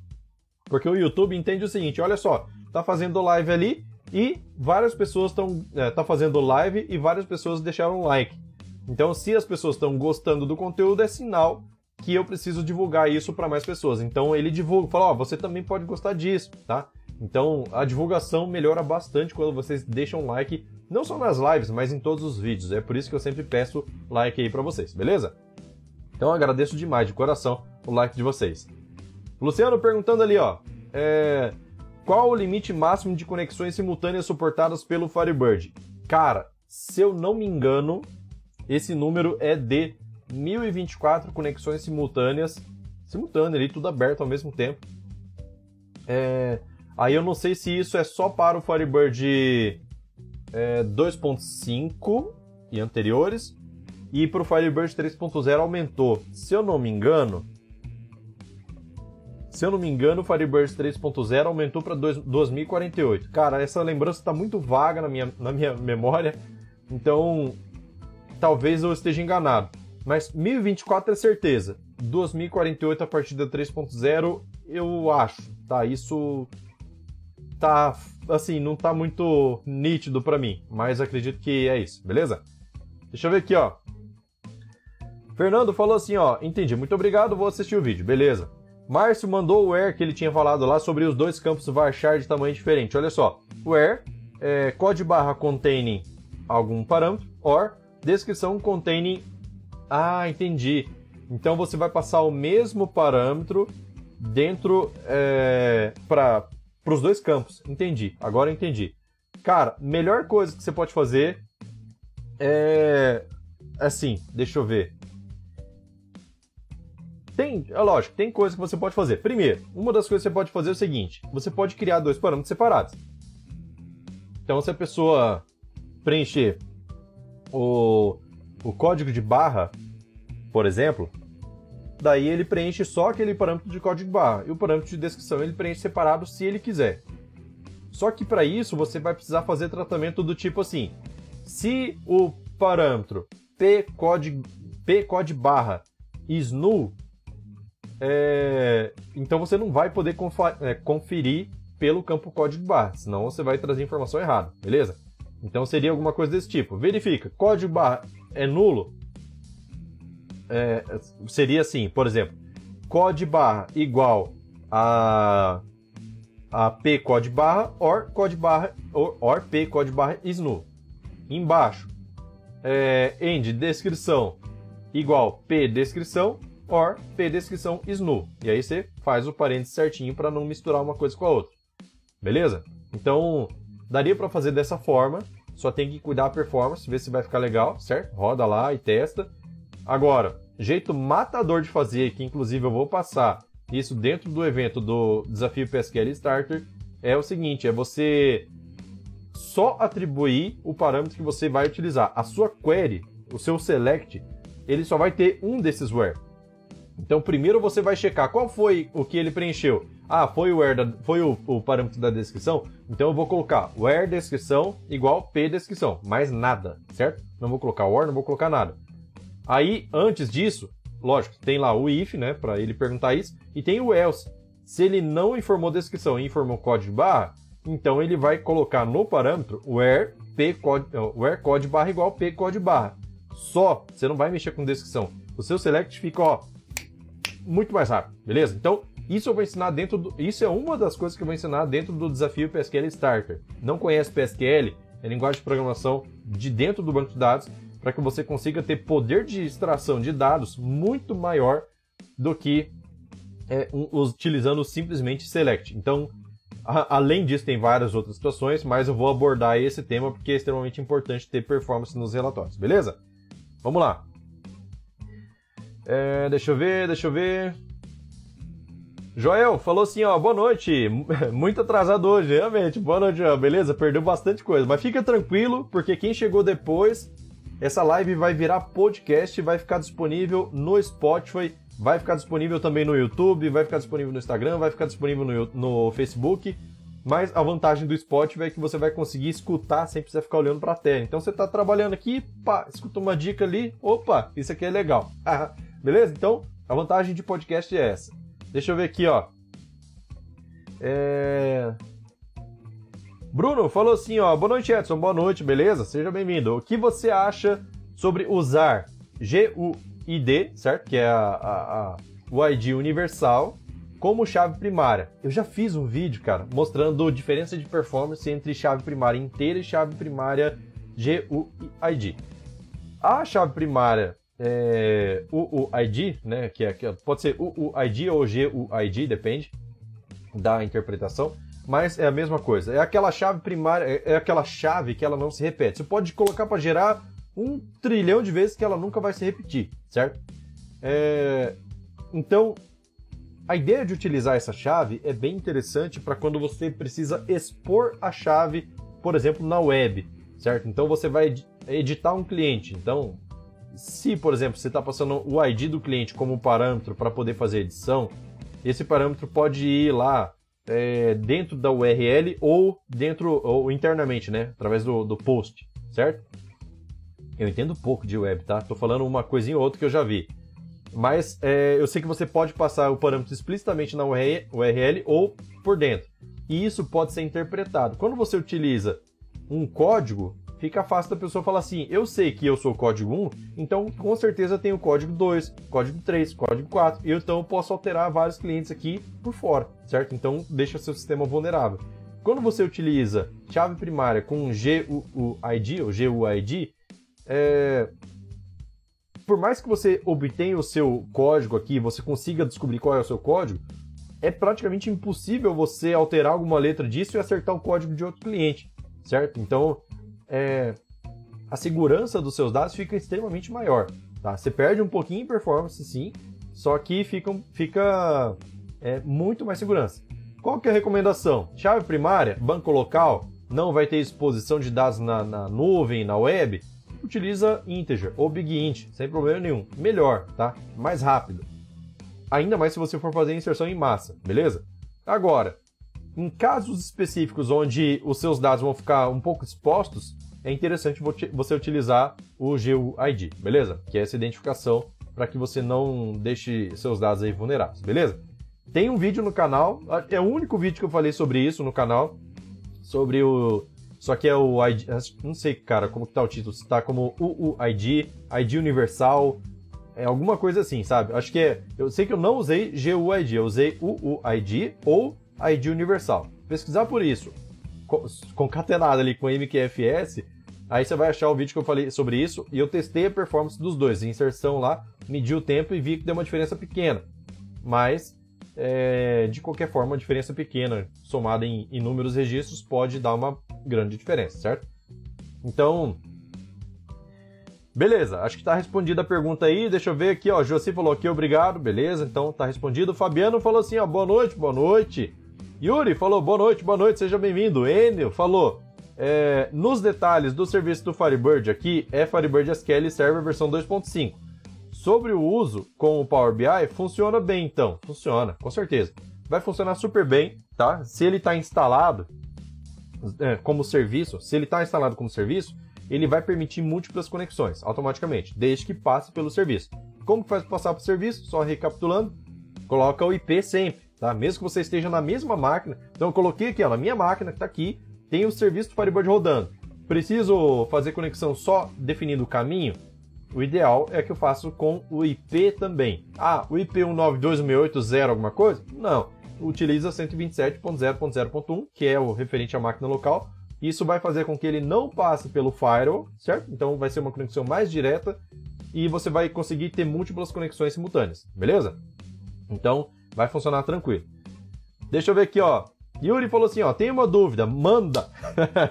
Porque o YouTube entende o seguinte, olha só, tá fazendo live ali, e várias pessoas estão é, tá fazendo live e várias pessoas deixaram like. Então, se as pessoas estão gostando do conteúdo, é sinal que eu preciso divulgar isso para mais pessoas. Então, ele divulga, fala: Ó, oh, você também pode gostar disso, tá? Então, a divulgação melhora bastante quando vocês deixam like, não só nas lives, mas em todos os vídeos. É por isso que eu sempre peço like aí para vocês, beleza? Então, agradeço demais, de coração, o like de vocês. Luciano perguntando ali, ó. É, qual o limite máximo de conexões simultâneas suportadas pelo Firebird? Cara, se eu não me engano, esse número é de 1024 conexões simultâneas, simultâneas ali, tudo aberto ao mesmo tempo. É, aí eu não sei se isso é só para o Firebird é, 2.5 e anteriores, e para o Firebird 3.0 aumentou. Se eu não me engano, se eu não me engano, o Firebird 3.0 aumentou para 2048. Cara, essa lembrança está muito vaga na minha, na minha memória, então talvez eu esteja enganado. Mas 1024 é certeza. 2048 a partir da 3.0, eu acho, tá? Isso tá assim, não tá muito nítido para mim, mas acredito que é isso, beleza? Deixa eu ver aqui, ó. Fernando falou assim, ó, entendi, muito obrigado, vou assistir o vídeo, beleza? Márcio mandou o where que ele tinha falado lá sobre os dois campos varchar de tamanho diferente. Olha só, where é, code barra containing algum parâmetro, or descrição contém. Ah, entendi. Então você vai passar o mesmo parâmetro dentro é, para os dois campos. Entendi. Agora entendi. Cara, melhor coisa que você pode fazer é assim, deixa eu ver. Tem, é lógico, tem coisa que você pode fazer. Primeiro, uma das coisas que você pode fazer é o seguinte: você pode criar dois parâmetros separados. Então, se a pessoa preencher o, o código de barra, por exemplo, daí ele preenche só aquele parâmetro de código barra. E o parâmetro de descrição ele preenche separado se ele quiser. Só que para isso você vai precisar fazer tratamento do tipo assim: se o parâmetro p code, p code barra is null, é, então você não vai poder é, conferir pelo campo código barra, senão você vai trazer informação errada, beleza? Então seria alguma coisa desse tipo. Verifica, código barra é nulo, é, seria assim, por exemplo, code barra igual a, a p code barra or code barra or, or p code barra is null. Embaixo, é, end descrição igual p descrição or p descrição is null. E aí você faz o parênteses certinho para não misturar uma coisa com a outra. Beleza? Então, daria para fazer dessa forma, só tem que cuidar da performance, ver se vai ficar legal, certo? Roda lá e testa. Agora, jeito matador de fazer, que inclusive eu vou passar isso dentro do evento do Desafio PSQL Starter, é o seguinte, é você só atribuir o parâmetro que você vai utilizar. A sua query, o seu select, ele só vai ter um desses where. Então, primeiro você vai checar qual foi o que ele preencheu. Ah, foi o where da, foi o, o, parâmetro da descrição. Então eu vou colocar where descrição igual p descrição, mais nada, certo? Não vou colocar or, não vou colocar nada. Aí, antes disso, lógico, tem lá o if, né, para ele perguntar isso, e tem o else. Se ele não informou descrição e informou código barra, então ele vai colocar no parâmetro where p code, where code barra igual p code barra. Só, você não vai mexer com descrição. O seu select fica, ó, muito mais rápido, beleza? Então, isso eu vou ensinar dentro do. Isso é uma das coisas que eu vou ensinar dentro do desafio PSQL Starter. Não conhece PSQL? É linguagem de programação de dentro do banco de dados para que você consiga ter poder de extração de dados muito maior do que é, um, utilizando simplesmente select. Então, a, além disso, tem várias outras situações, mas eu vou abordar esse tema porque é extremamente importante ter performance nos relatórios, beleza? Vamos lá. É, deixa eu ver, deixa eu ver. Joel falou assim, ó, boa noite. Muito atrasado hoje, realmente. Boa noite, Joel. Beleza? Perdeu bastante coisa. Mas fica tranquilo, porque quem chegou depois, essa live vai virar podcast, vai ficar disponível no Spotify, vai ficar disponível também no YouTube, vai ficar disponível no Instagram, vai ficar disponível no, no Facebook. Mas a vantagem do Spotify é que você vai conseguir escutar sem precisar ficar olhando para a tela. Então você está trabalhando aqui, pá, escuta uma dica ali, opa, isso aqui é legal. Beleza? Então, a vantagem de podcast é essa. Deixa eu ver aqui, ó. É... Bruno falou assim, ó. Boa noite, Edson. Boa noite, beleza? Seja bem-vindo. O que você acha sobre usar GUID, certo? Que é a, a, a, o ID universal, como chave primária. Eu já fiz um vídeo, cara, mostrando a diferença de performance entre chave primária inteira e chave primária GUID. A chave primária é, UUID, né, que, é, que é, pode ser UUID ou GUID, depende da interpretação, mas é a mesma coisa. É aquela chave primária, é, é aquela chave que ela não se repete. Você pode colocar para gerar um trilhão de vezes que ela nunca vai se repetir, certo? É, então, a ideia de utilizar essa chave é bem interessante para quando você precisa expor a chave, por exemplo, na web, certo? Então você vai editar um cliente. Então, se, por exemplo, você está passando o ID do cliente como parâmetro para poder fazer edição, esse parâmetro pode ir lá é, dentro da URL ou dentro ou internamente, né? Através do, do post, certo? Eu entendo pouco de web, tá? Tô falando uma coisinha ou outra que eu já vi. Mas é, eu sei que você pode passar o parâmetro explicitamente na URL ou por dentro. E isso pode ser interpretado. Quando você utiliza um código, fica fácil da pessoa falar assim: eu sei que eu sou código 1, então com certeza tem o código 2, código 3, código 4, e então eu posso alterar vários clientes aqui por fora, certo? Então deixa seu sistema vulnerável. Quando você utiliza chave primária com GUID ou GUID, é, por mais que você obtenha o seu código aqui, você consiga descobrir qual é o seu código, é praticamente impossível você alterar alguma letra disso e acertar o código de outro cliente, certo? Então, é, a segurança dos seus dados fica extremamente maior. Tá? Você perde um pouquinho em performance, sim, só que fica, fica é, muito mais segurança. Qual que é a recomendação? Chave primária, banco local, não vai ter exposição de dados na, na nuvem, na web, utiliza integer ou big int, sem problema nenhum. Melhor, tá? Mais rápido. Ainda mais se você for fazer inserção em massa, beleza? Agora, em casos específicos onde os seus dados vão ficar um pouco expostos, é interessante você utilizar o GUID, beleza? Que é essa identificação para que você não deixe seus dados aí vulneráveis, beleza? Tem um vídeo no canal, é o único vídeo que eu falei sobre isso no canal, sobre o só que é o ID. Não sei, cara, como que tá o título. Se tá como UUID, ID Universal. É alguma coisa assim, sabe? Acho que é. Eu sei que eu não usei GUID, eu usei UUID ou ID Universal. Pesquisar por isso, concatenado ali com MQFS, aí você vai achar o vídeo que eu falei sobre isso. E eu testei a performance dos dois, inserção lá, medi o tempo e vi que deu uma diferença pequena. Mas é, de qualquer forma, uma diferença pequena, somada em inúmeros registros, pode dar uma grande diferença, certo? Então, beleza, acho que está respondida a pergunta aí. Deixa eu ver aqui, ó. Josi falou aqui, obrigado, beleza, então está respondido. Fabiano falou assim, ó, boa noite, boa noite. Yuri falou, boa noite, boa noite, seja bem-vindo. Enio falou, é, nos detalhes do serviço do Firebird aqui, é Firebird SQL Server versão 2.5. Sobre o uso com o Power BI, funciona bem então, funciona, com certeza. Vai funcionar super bem, tá? Se ele está instalado, é, como serviço, se ele está instalado como serviço, ele vai permitir múltiplas conexões automaticamente, desde que passe pelo serviço. Como que faz para passar para o serviço? Só recapitulando, coloca o IP sempre, tá? Mesmo que você esteja na mesma máquina. Então eu coloquei aqui, ó, na minha máquina que está aqui, tem o serviço do Firebird rodando. Preciso fazer conexão só definindo o caminho? O ideal é que eu faça com o IP também. Ah, o IP 192.168.0 alguma coisa? Não utiliza 127.0.0.1, que é o referente à máquina local. Isso vai fazer com que ele não passe pelo firewall, certo? Então vai ser uma conexão mais direta e você vai conseguir ter múltiplas conexões simultâneas, beleza? Então vai funcionar tranquilo. Deixa eu ver aqui, ó. Yuri falou assim, ó, tem uma dúvida, manda.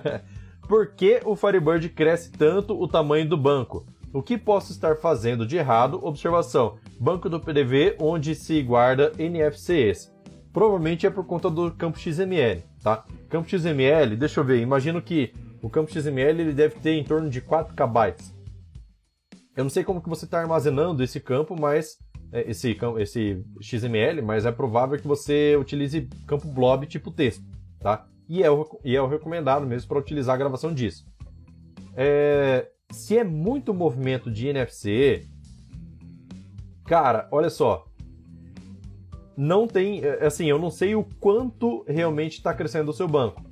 Por que o Firebird cresce tanto o tamanho do banco? O que posso estar fazendo de errado? Observação: banco do PDV onde se guarda NFCs. Provavelmente é por conta do campo XML, tá? Campo XML, deixa eu ver, imagino que o campo XML ele deve ter em torno de 4 KB. Eu não sei como que você está armazenando esse campo, mas esse, esse XML, mas é provável que você utilize campo blob tipo texto, tá? E é o, e é o recomendado mesmo para utilizar a gravação disso. É, se é muito movimento de NFC, cara, olha só, não tem, é, assim, eu não sei o quanto realmente está crescendo o seu banco.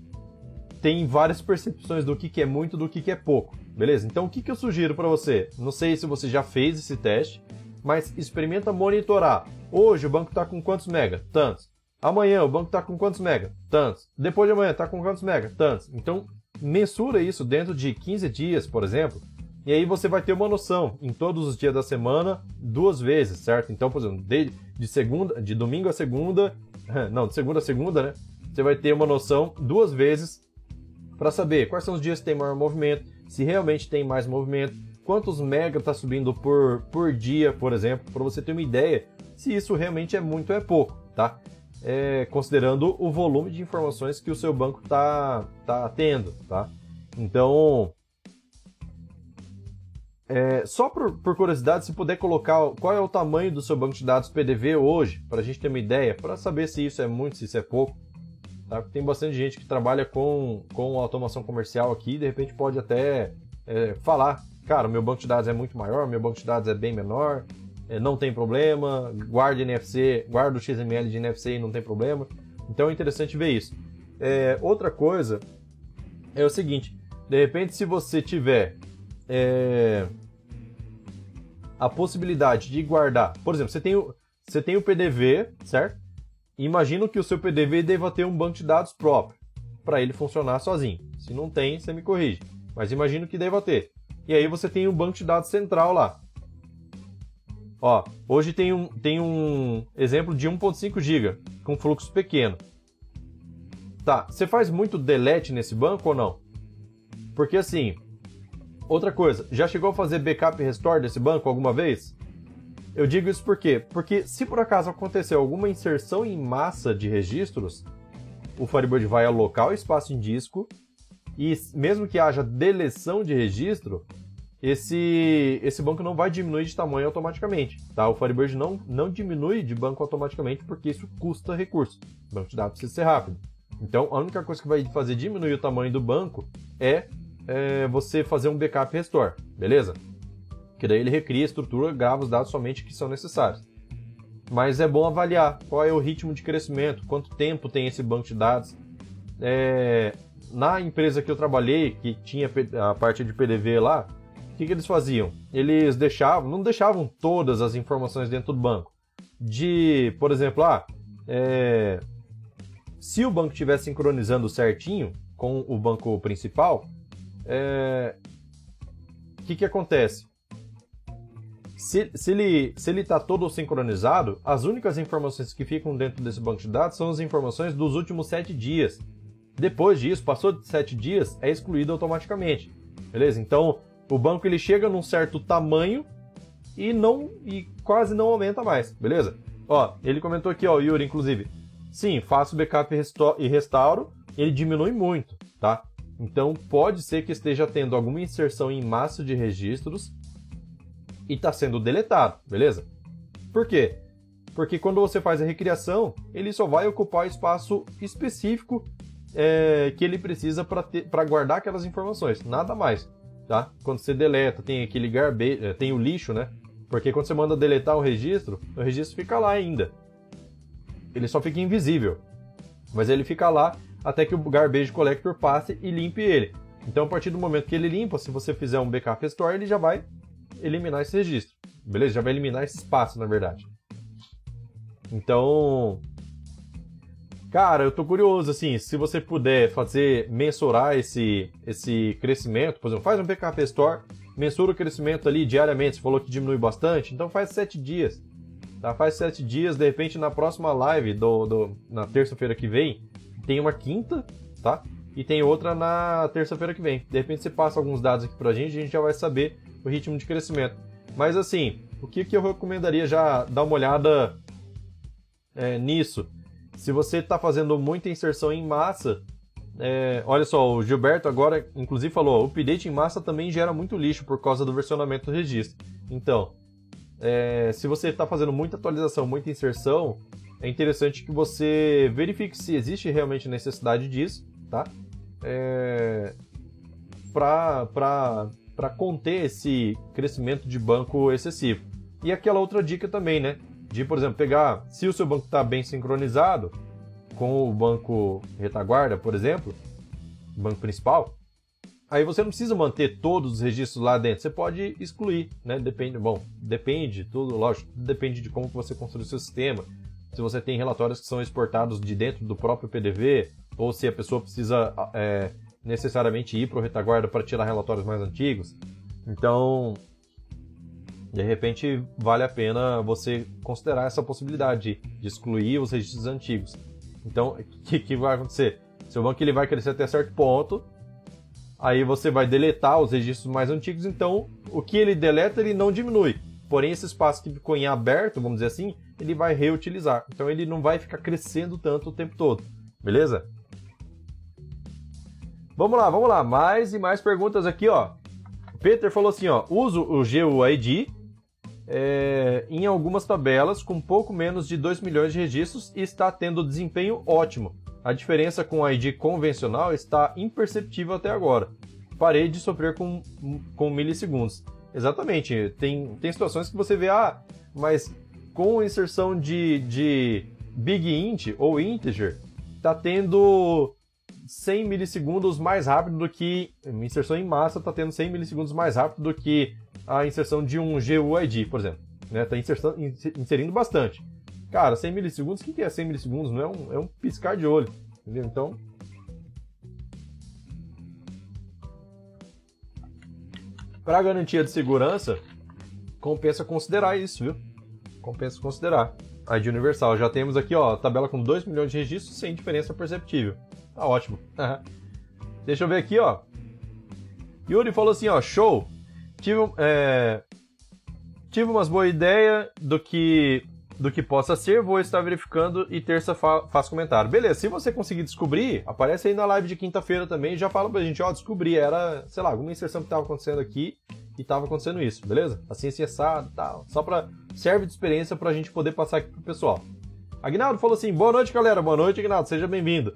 Tem várias percepções do que, que é muito do que, que é pouco, beleza? Então o que, que eu sugiro para você? Não sei se você já fez esse teste, mas experimenta monitorar. Hoje o banco está com quantos mega? Tantos. Amanhã o banco está com quantos mega? Tantos. Depois de amanhã está com quantos mega? Tantos. Então mensura isso dentro de 15 dias, por exemplo, e aí você vai ter uma noção em todos os dias da semana, duas vezes, certo? Então, por exemplo, de, de segunda, de domingo a segunda, não, de segunda a segunda, né? Você vai ter uma noção duas vezes para saber quais são os dias que tem maior movimento, se realmente tem mais movimento, quantos mega está subindo por, por dia, por exemplo, para você ter uma ideia se isso realmente é muito ou é pouco, tá? É, considerando o volume de informações que o seu banco está tá tendo, tá? Então, é, só por, por, curiosidade, se puder colocar qual é o tamanho do seu banco de dados PDV hoje, para a gente ter uma ideia, para saber se isso é muito, se isso é pouco. Tá? Tem bastante gente que trabalha com, com automação comercial aqui, de repente pode até é, falar, cara, meu banco de dados é muito maior, meu banco de dados é bem menor, é, não tem problema, guarda NFC, guarda o XML de NFC e não tem problema. Então é interessante ver isso. É, outra coisa é o seguinte, de repente se você tiver é, a possibilidade de guardar. Por exemplo, você tem o, você tem o PDV, certo? Imagino que o seu PDV deva ter um banco de dados próprio para ele funcionar sozinho. Se não tem, você me corrige. Mas imagino que deva ter. E aí você tem um banco de dados central lá. Ó, hoje tem um, tem um exemplo de 1.5 GB com fluxo pequeno. Tá, você faz muito delete nesse banco ou não? Porque assim, outra coisa, já chegou a fazer backup e restore desse banco alguma vez? Eu digo isso por quê? Porque se por acaso acontecer alguma inserção em massa de registros, o Firebird vai alocar o espaço em disco e mesmo que haja deleção de registro, esse, esse banco não vai diminuir de tamanho automaticamente. Tá? O Firebird não, não diminui de banco automaticamente porque isso custa recurso. O banco de dados precisa ser rápido. Então, a única coisa que vai fazer diminuir o tamanho do banco é, é você fazer um backup restore, beleza? Que daí ele recria a estrutura, grava os dados somente que são necessários. Mas é bom avaliar qual é o ritmo de crescimento, quanto tempo tem esse banco de dados. É, na empresa que eu trabalhei, que tinha a parte de PDV lá, que, que eles faziam? Eles deixavam, não deixavam todas as informações dentro do banco. De, por exemplo, ah, é, se o banco estiver sincronizando certinho com o banco principal, é, o que, que acontece? Se, se ele se ele está todo sincronizado, as únicas informações que ficam dentro desse banco de dados são as informações dos últimos sete dias. Depois disso, passou de sete dias, é excluído automaticamente. Beleza? Então, o banco ele chega num certo tamanho e não e quase não aumenta mais, beleza? Ó, ele comentou aqui, ó, Yuri, inclusive. Sim, faço backup e restauro, ele diminui muito, tá? Então pode ser que esteja tendo alguma inserção em massa de registros e está sendo deletado, beleza? Por quê? Porque quando você faz a recriação, ele só vai ocupar espaço específico é, que ele precisa para guardar aquelas informações, nada mais tá? Quando você deleta, tem aquele garbage, eh, tem o lixo, né? Porque quando você manda deletar o registro, o registro fica lá ainda. Ele só fica invisível. Mas ele fica lá até que o garbage collector passe e limpe ele. Então, a partir do momento que ele limpa, se você fizer um backup restore, ele já vai eliminar esse registro. Beleza? Já vai eliminar esse espaço, na verdade. Então, Cara, eu tô curioso, assim, se você puder fazer, mensurar esse, esse crescimento, por exemplo, faz um backup store, mensura o crescimento ali diariamente, você falou que diminui bastante, então faz sete dias, tá? Faz sete dias, de repente na próxima live, do, do na terça-feira que vem, tem uma quinta, tá? E tem outra na terça-feira que vem. De repente você passa alguns dados aqui pra gente, a gente já vai saber o ritmo de crescimento. Mas assim, o que, que eu recomendaria já dar uma olhada é, nisso? Se você está fazendo muita inserção em massa, é, olha só, o Gilberto agora, inclusive, falou: o update em massa também gera muito lixo por causa do versionamento do registro. Então, é, se você está fazendo muita atualização, muita inserção, é interessante que você verifique se existe realmente necessidade disso, tá? É, para conter esse crescimento de banco excessivo. E aquela outra dica também, né? De, por exemplo, pegar, se o seu banco está bem sincronizado com o banco retaguarda, por exemplo, banco principal, aí você não precisa manter todos os registros lá dentro, você pode excluir, né? Depende, bom, depende, tudo, lógico, depende de como você construiu o seu sistema. Se você tem relatórios que são exportados de dentro do próprio PDV, ou se a pessoa precisa é, necessariamente ir para o retaguarda para tirar relatórios mais antigos. Então, de repente vale a pena você considerar essa possibilidade de, excluir os registros antigos. Então, o que, que, vai acontecer? Seu banco ele vai crescer até certo ponto, aí você vai deletar os registros mais antigos, então o que ele deleta ele não diminui. Porém, esse espaço que ficou em aberto, vamos dizer assim, ele vai reutilizar. Então ele não vai ficar crescendo tanto o tempo todo. Beleza? Vamos lá, vamos lá. Mais e mais perguntas aqui, ó. Peter falou assim, ó, uso o GUID é, em algumas tabelas com pouco menos de 2 milhões de registros e está tendo desempenho ótimo. A diferença com a ID convencional está imperceptível até agora. Parei de sofrer com, com milissegundos. Exatamente, tem, tem situações que você vê, ah, mas com inserção de, de big int ou integer, está tendo 100 milissegundos mais rápido do que. Inserção em massa está tendo 100 milissegundos mais rápido do que a inserção de um GUID, por exemplo. Né? Tá inserindo bastante. Cara, 100 milissegundos, o que é 100 milissegundos? Não é um, é um piscar de olho. Entendeu? Então. para garantia de segurança, compensa considerar isso, viu? Compensa considerar. A de Universal. Já temos aqui, ó, tabela com 2 milhões de registros sem diferença perceptível. Tá ótimo. Deixa eu ver aqui, ó. Yuri falou assim, ó, show. Tive, é, tive umas boas ideias do que do que possa ser, vou estar verificando e terça fa faço comentário. Beleza, se você conseguir descobrir, aparece aí na live de quinta-feira também já fala pra gente, ó, descobri, era, sei lá, alguma inserção que tava acontecendo aqui e tava acontecendo isso, beleza? Assim, assim, assado e tal. Só pra, serve de experiência pra gente poder passar aqui pro pessoal. Agnaldo falou assim, boa noite, galera, boa noite, Agnaldo, seja bem-vindo.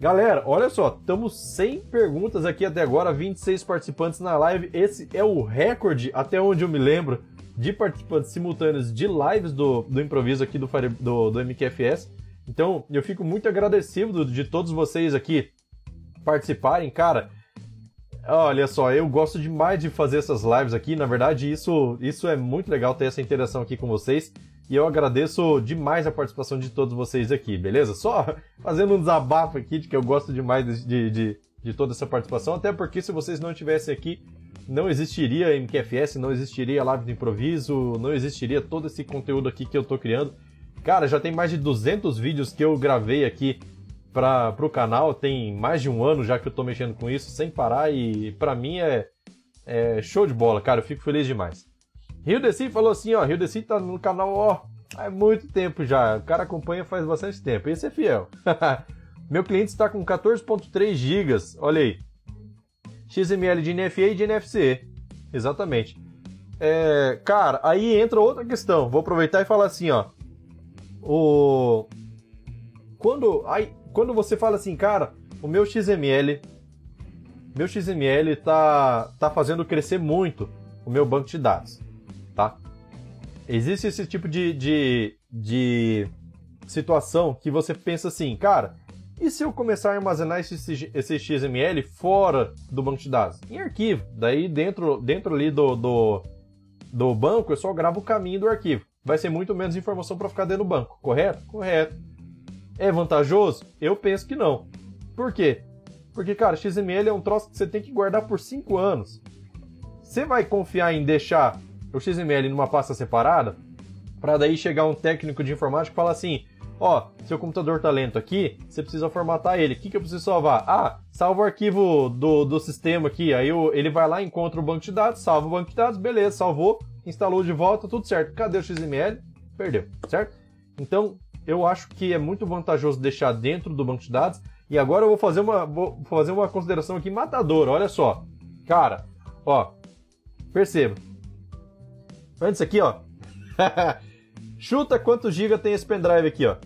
Galera, olha só, estamos 100 perguntas aqui até agora, 26 participantes na live. Esse é o recorde, até onde eu me lembro, de participantes simultâneos de lives do, do improviso aqui do, do, do MQFS. Então, eu fico muito agradecido de todos vocês aqui participarem, cara. Olha só, eu gosto demais de fazer essas lives aqui. Na verdade, isso, isso é muito legal ter essa interação aqui com vocês. E eu agradeço demais a participação de todos vocês aqui, beleza? Só fazendo um desabafo aqui de que eu gosto demais de, de, de toda essa participação, até porque se vocês não estivessem aqui, não existiria MQFS, não existiria live de improviso, não existiria todo esse conteúdo aqui que eu tô criando. Cara, já tem mais de 200 vídeos que eu gravei aqui para o canal, tem mais de um ano já que eu tô mexendo com isso sem parar e para mim é, é show de bola, cara, eu fico feliz demais. Rio Desi falou assim, ó, Rio Desi tá no canal, ó, há muito tempo já. O cara acompanha faz bastante tempo. Esse é fiel. Meu cliente está com 14.3 GB, olha aí. XML de NFA e de NFC. Exatamente. É, cara, aí entra outra questão. Vou aproveitar e falar assim, ó. O quando aí, quando você fala assim, cara, o meu XML meu XML tá tá fazendo crescer muito o meu banco de dados? Existe esse tipo de, de, de situação que você pensa assim, cara, e se eu começar a armazenar esse, esse XML fora do banco de dados? Em arquivo. Daí dentro, dentro ali do, do, do banco eu só gravo o caminho do arquivo. Vai ser muito menos informação para ficar dentro do banco, correto? Correto. É vantajoso? Eu penso que não. Por quê? Porque, cara, XML é um troço que você tem que guardar por 5 anos. Você vai confiar em deixar o XML numa pasta separada, para daí chegar um técnico de informática e falar assim: ó, seu computador tá lento aqui, você precisa formatar ele. O que, que eu preciso salvar? Ah, salva o arquivo do, do sistema aqui. Aí eu, ele vai lá, encontra o banco de dados, salva o banco de dados, beleza, salvou, instalou de volta, tudo certo. Cadê o XML? Perdeu, certo? Então, eu acho que é muito vantajoso deixar dentro do banco de dados. E agora eu vou fazer uma, vou fazer uma consideração aqui matadora, olha só. Cara, ó, perceba, Antes aqui, ó. Chuta quantos GB tem esse pendrive aqui, ó.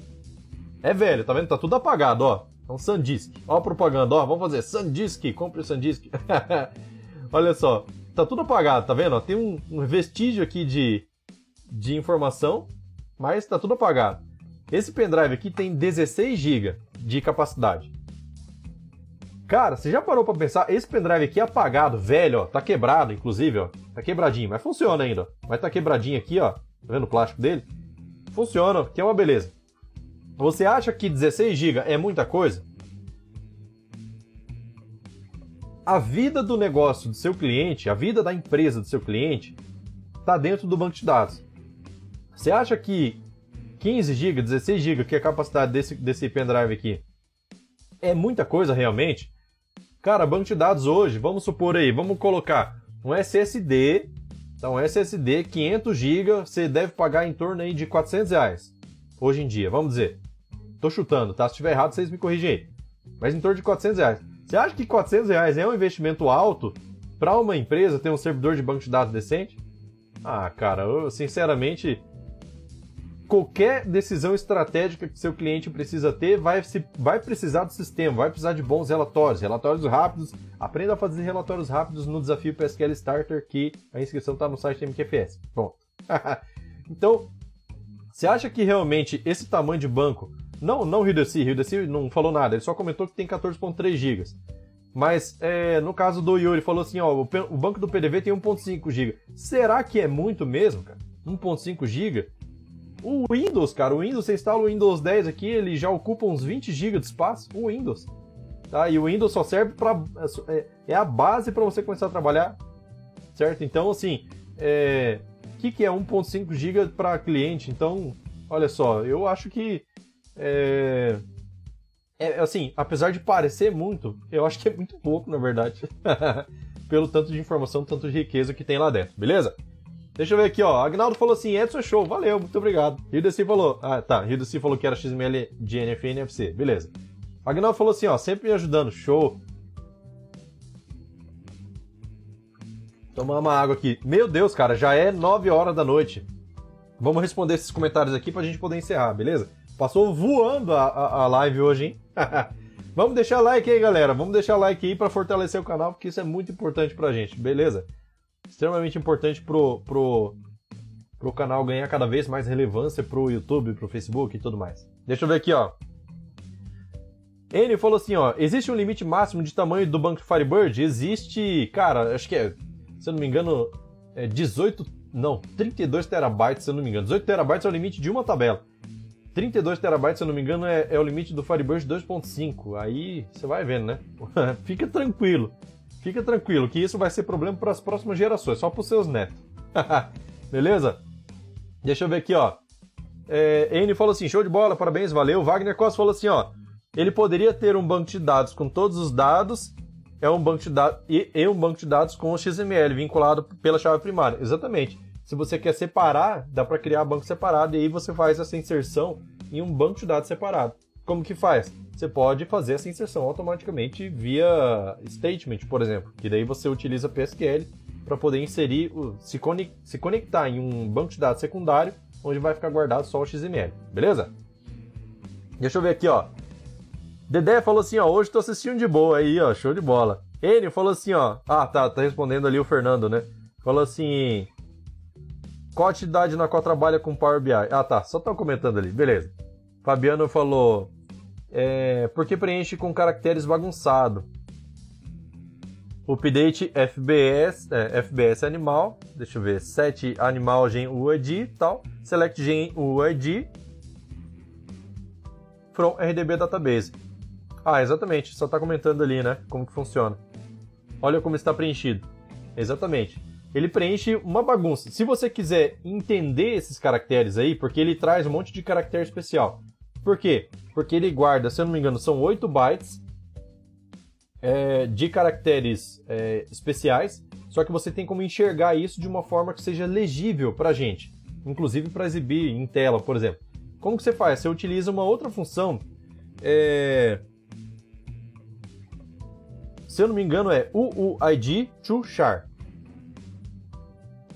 É velho, tá vendo? Tá tudo apagado, ó. É um SanDisk. Ó a propaganda, ó. Vamos fazer SanDisk. Compre o SanDisk. Olha só. Tá tudo apagado, tá vendo? Tem um, um vestígio aqui de, de informação, mas tá tudo apagado. Esse pendrive aqui tem 16 GB de capacidade. Cara, você já parou para pensar? Esse pendrive aqui é apagado, velho, ó, tá quebrado, inclusive, ó. Tá quebradinho, mas funciona ainda. Mas tá quebradinho aqui, ó. Tá vendo o plástico dele? Funciona, que é uma beleza. Você acha que 16 GB é muita coisa? A vida do negócio do seu cliente, a vida da empresa do seu cliente, está dentro do banco de dados. Você acha que 15 GB, 16 GB, que é a capacidade desse, desse pendrive aqui, é muita coisa realmente? Cara, banco de dados hoje, vamos supor aí, vamos colocar um SSD, então SSD 500 GB, você deve pagar em torno aí de 400 reais, hoje em dia, vamos dizer. Tô chutando, tá? Se estiver errado, vocês me corrigem aí. Mas em torno de 400 reais. Você acha que 400 reais é um investimento alto para uma empresa ter um servidor de banco de dados decente? Ah, cara, eu sinceramente qualquer decisão estratégica que seu cliente precisa ter vai, se, vai precisar do sistema, vai precisar de bons relatórios, relatórios rápidos. Aprenda a fazer relatórios rápidos no desafio PSQL Starter, que a inscrição está no site MQFS. Bom, então, você acha que realmente esse tamanho de banco, não, não Hideci, Hideci não falou nada, ele só comentou que tem 14.3 GB. Mas é, no caso do Yuri, falou assim: ó, o, o banco do PDV tem 1.5 GB. Será que é muito mesmo, cara? 1.5 GB? O Windows, cara, o Windows, você instala o Windows 10 aqui, ele já ocupa uns 20 GB de espaço, o Windows. Tá? E o Windows só serve para é, é a base para você começar a trabalhar. certo? Então, assim, é... o que, que é 1.5 GB para cliente? Então, olha só, eu acho que é... é... assim, apesar de parecer muito, eu acho que é muito pouco, na verdade, pelo tanto de informação, tanto de riqueza que tem lá dentro, beleza? Deixa eu ver aqui, ó. Agnaldo falou assim: Edson show, valeu, muito obrigado. Rio Desi falou. Ah, tá. Rio Desi falou que era XML de NF NFC. Beleza. Agnaldo falou assim: ó, sempre me ajudando, show. Tomar uma água aqui. Meu Deus, cara, já é 9 horas da noite. Vamos responder esses comentários aqui pra gente poder encerrar, beleza? Passou voando a, a, a live hoje, hein? Vamos deixar like aí, galera. Vamos deixar like aí para fortalecer o canal, porque isso é muito importante pra gente, beleza? Extremamente importante pro, pro, pro canal ganhar cada vez mais relevância pro YouTube, pro Facebook e tudo mais. Deixa eu ver aqui, ó. Ele falou assim, ó, existe um limite máximo de tamanho do banco Firebird? Existe, cara, acho que é, se eu não me engano, é 18, não, 32 terabytes, se eu não me engano. 18 terabytes é o limite de uma tabela. 32 terabytes, se eu não me engano, é, é o limite do Firebird 2.5. Aí você vai vendo, né? Fica tranquilo. Fica tranquilo que isso vai ser problema para as próximas gerações, só para os seus netos. Beleza? Deixa eu ver aqui, ó. É, N falou assim: show de bola, parabéns, valeu. Wagner Costa falou assim: ó. Ele poderia ter um banco de dados com todos os dados é um banco de dados e, e um banco de dados com o XML vinculado pela chave primária. Exatamente. Se você quer separar, dá para criar banco separado e aí você faz essa inserção em um banco de dados separado. Como que faz? Você pode fazer essa inserção automaticamente via statement, por exemplo, que daí você utiliza PSQL para poder inserir, se, se conectar em um banco de dados secundário, onde vai ficar guardado só o XML, beleza? Deixa eu ver aqui, ó. Dedé falou assim, ó, hoje tô assistindo de boa aí, ó, show de bola. Enio falou assim, ó, ah, tá, tá respondendo ali o Fernando, né? Falou assim, qual atividade na qual trabalha com Power BI? Ah, tá, só tá comentando ali, beleza. Fabiano falou: é, porque preenche com caracteres bagunçado. Update FBS, é, FBS animal, deixa eu ver, set animal gen UID tal, select gen UID from RDB database. Ah, exatamente, só está comentando ali, né, como que funciona. Olha como está preenchido. Exatamente. Ele preenche uma bagunça. Se você quiser entender esses caracteres aí, porque ele traz um monte de caractere especial. Por quê? Porque ele guarda, se eu não me engano, são 8 bytes é, de caracteres é, especiais, só que você tem como enxergar isso de uma forma que seja legível para gente, inclusive para exibir em tela, por exemplo. Como que você faz? Você utiliza uma outra função, é... se eu não me engano é UUID to char.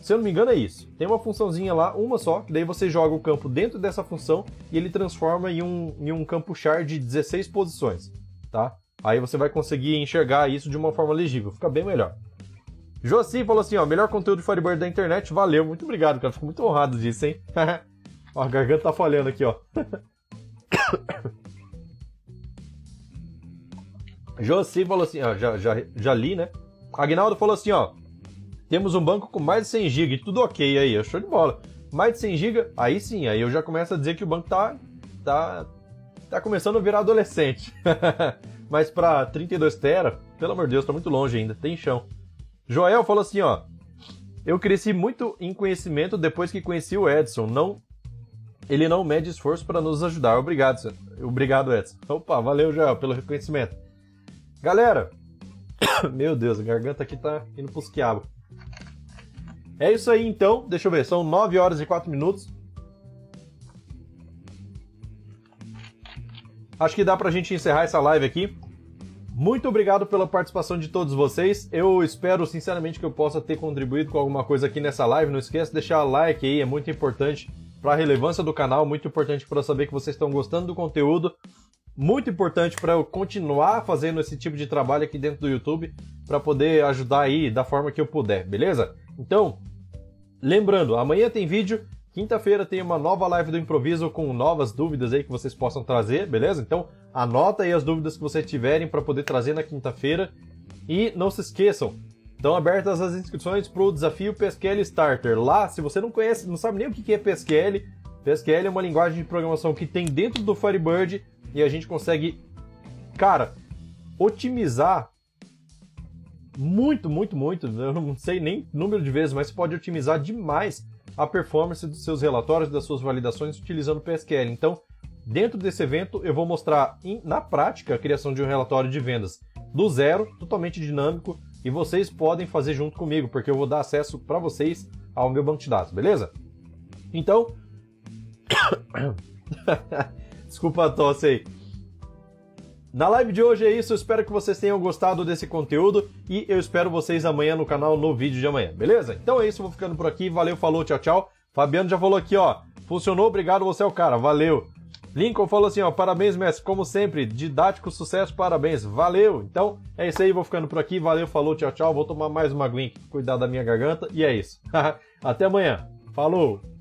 Se eu não me engano, é isso. Tem uma funçãozinha lá, uma só, que daí você joga o campo dentro dessa função e ele transforma em um, em um campo char de 16 posições, tá? Aí você vai conseguir enxergar isso de uma forma legível, fica bem melhor. Josi falou assim, ó, melhor conteúdo de Firebird da internet, valeu, muito obrigado, cara, fico muito honrado disso, hein? ó, a garganta tá falhando aqui, ó. Josi falou assim, ó, já, já, já li, né? Agnaldo falou assim, ó, temos um banco com mais de 100 GB, tudo ok aí, show de bola. Mais de 100 GB, aí sim, aí eu já começo a dizer que o banco tá tá tá começando a virar adolescente. Mas para 32 tera, pelo amor de Deus, tá muito longe ainda, tem chão. Joel falou assim, ó: Eu cresci muito em conhecimento depois que conheci o Edson, não ele não mede esforço para nos ajudar. Obrigado, obrigado Edson. Opa, valeu Joel pelo reconhecimento. Galera, meu Deus, a garganta aqui tá indo pros quiabos. É isso aí então, deixa eu ver, são 9 horas e 4 minutos. Acho que dá pra gente encerrar essa live aqui. Muito obrigado pela participação de todos vocês. Eu espero sinceramente que eu possa ter contribuído com alguma coisa aqui nessa live. Não esqueça de deixar like aí, é muito importante para a relevância do canal, muito importante para saber que vocês estão gostando do conteúdo, muito importante para eu continuar fazendo esse tipo de trabalho aqui dentro do YouTube, para poder ajudar aí da forma que eu puder, beleza? Então, lembrando, amanhã tem vídeo, quinta-feira tem uma nova live do improviso com novas dúvidas aí que vocês possam trazer, beleza? Então, anota aí as dúvidas que vocês tiverem para poder trazer na quinta-feira. E não se esqueçam, estão abertas as inscrições para o desafio PSQL Starter. Lá, se você não conhece, não sabe nem o que é PSQL, PSQL é uma linguagem de programação que tem dentro do Firebird e a gente consegue, cara, otimizar muito, muito, muito, eu não sei nem número de vezes, mas pode otimizar demais a performance dos seus relatórios, das suas validações utilizando o PSQL. Então, dentro desse evento, eu vou mostrar na prática a criação de um relatório de vendas do zero, totalmente dinâmico, e vocês podem fazer junto comigo, porque eu vou dar acesso para vocês ao meu banco de dados, beleza? Então, desculpa a tosse aí. Na live de hoje é isso, espero que vocês tenham gostado desse conteúdo e eu espero vocês amanhã no canal no vídeo de amanhã, beleza? Então é isso, vou ficando por aqui, valeu, falou, tchau, tchau. Fabiano já falou aqui, ó, funcionou, obrigado, você é o cara, valeu. Lincoln falou assim, ó, parabéns, mestre, como sempre, didático, sucesso, parabéns, valeu. Então é isso aí, vou ficando por aqui, valeu, falou, tchau, tchau. Vou tomar mais uma aguinha, cuidar da minha garganta e é isso. Até amanhã, falou!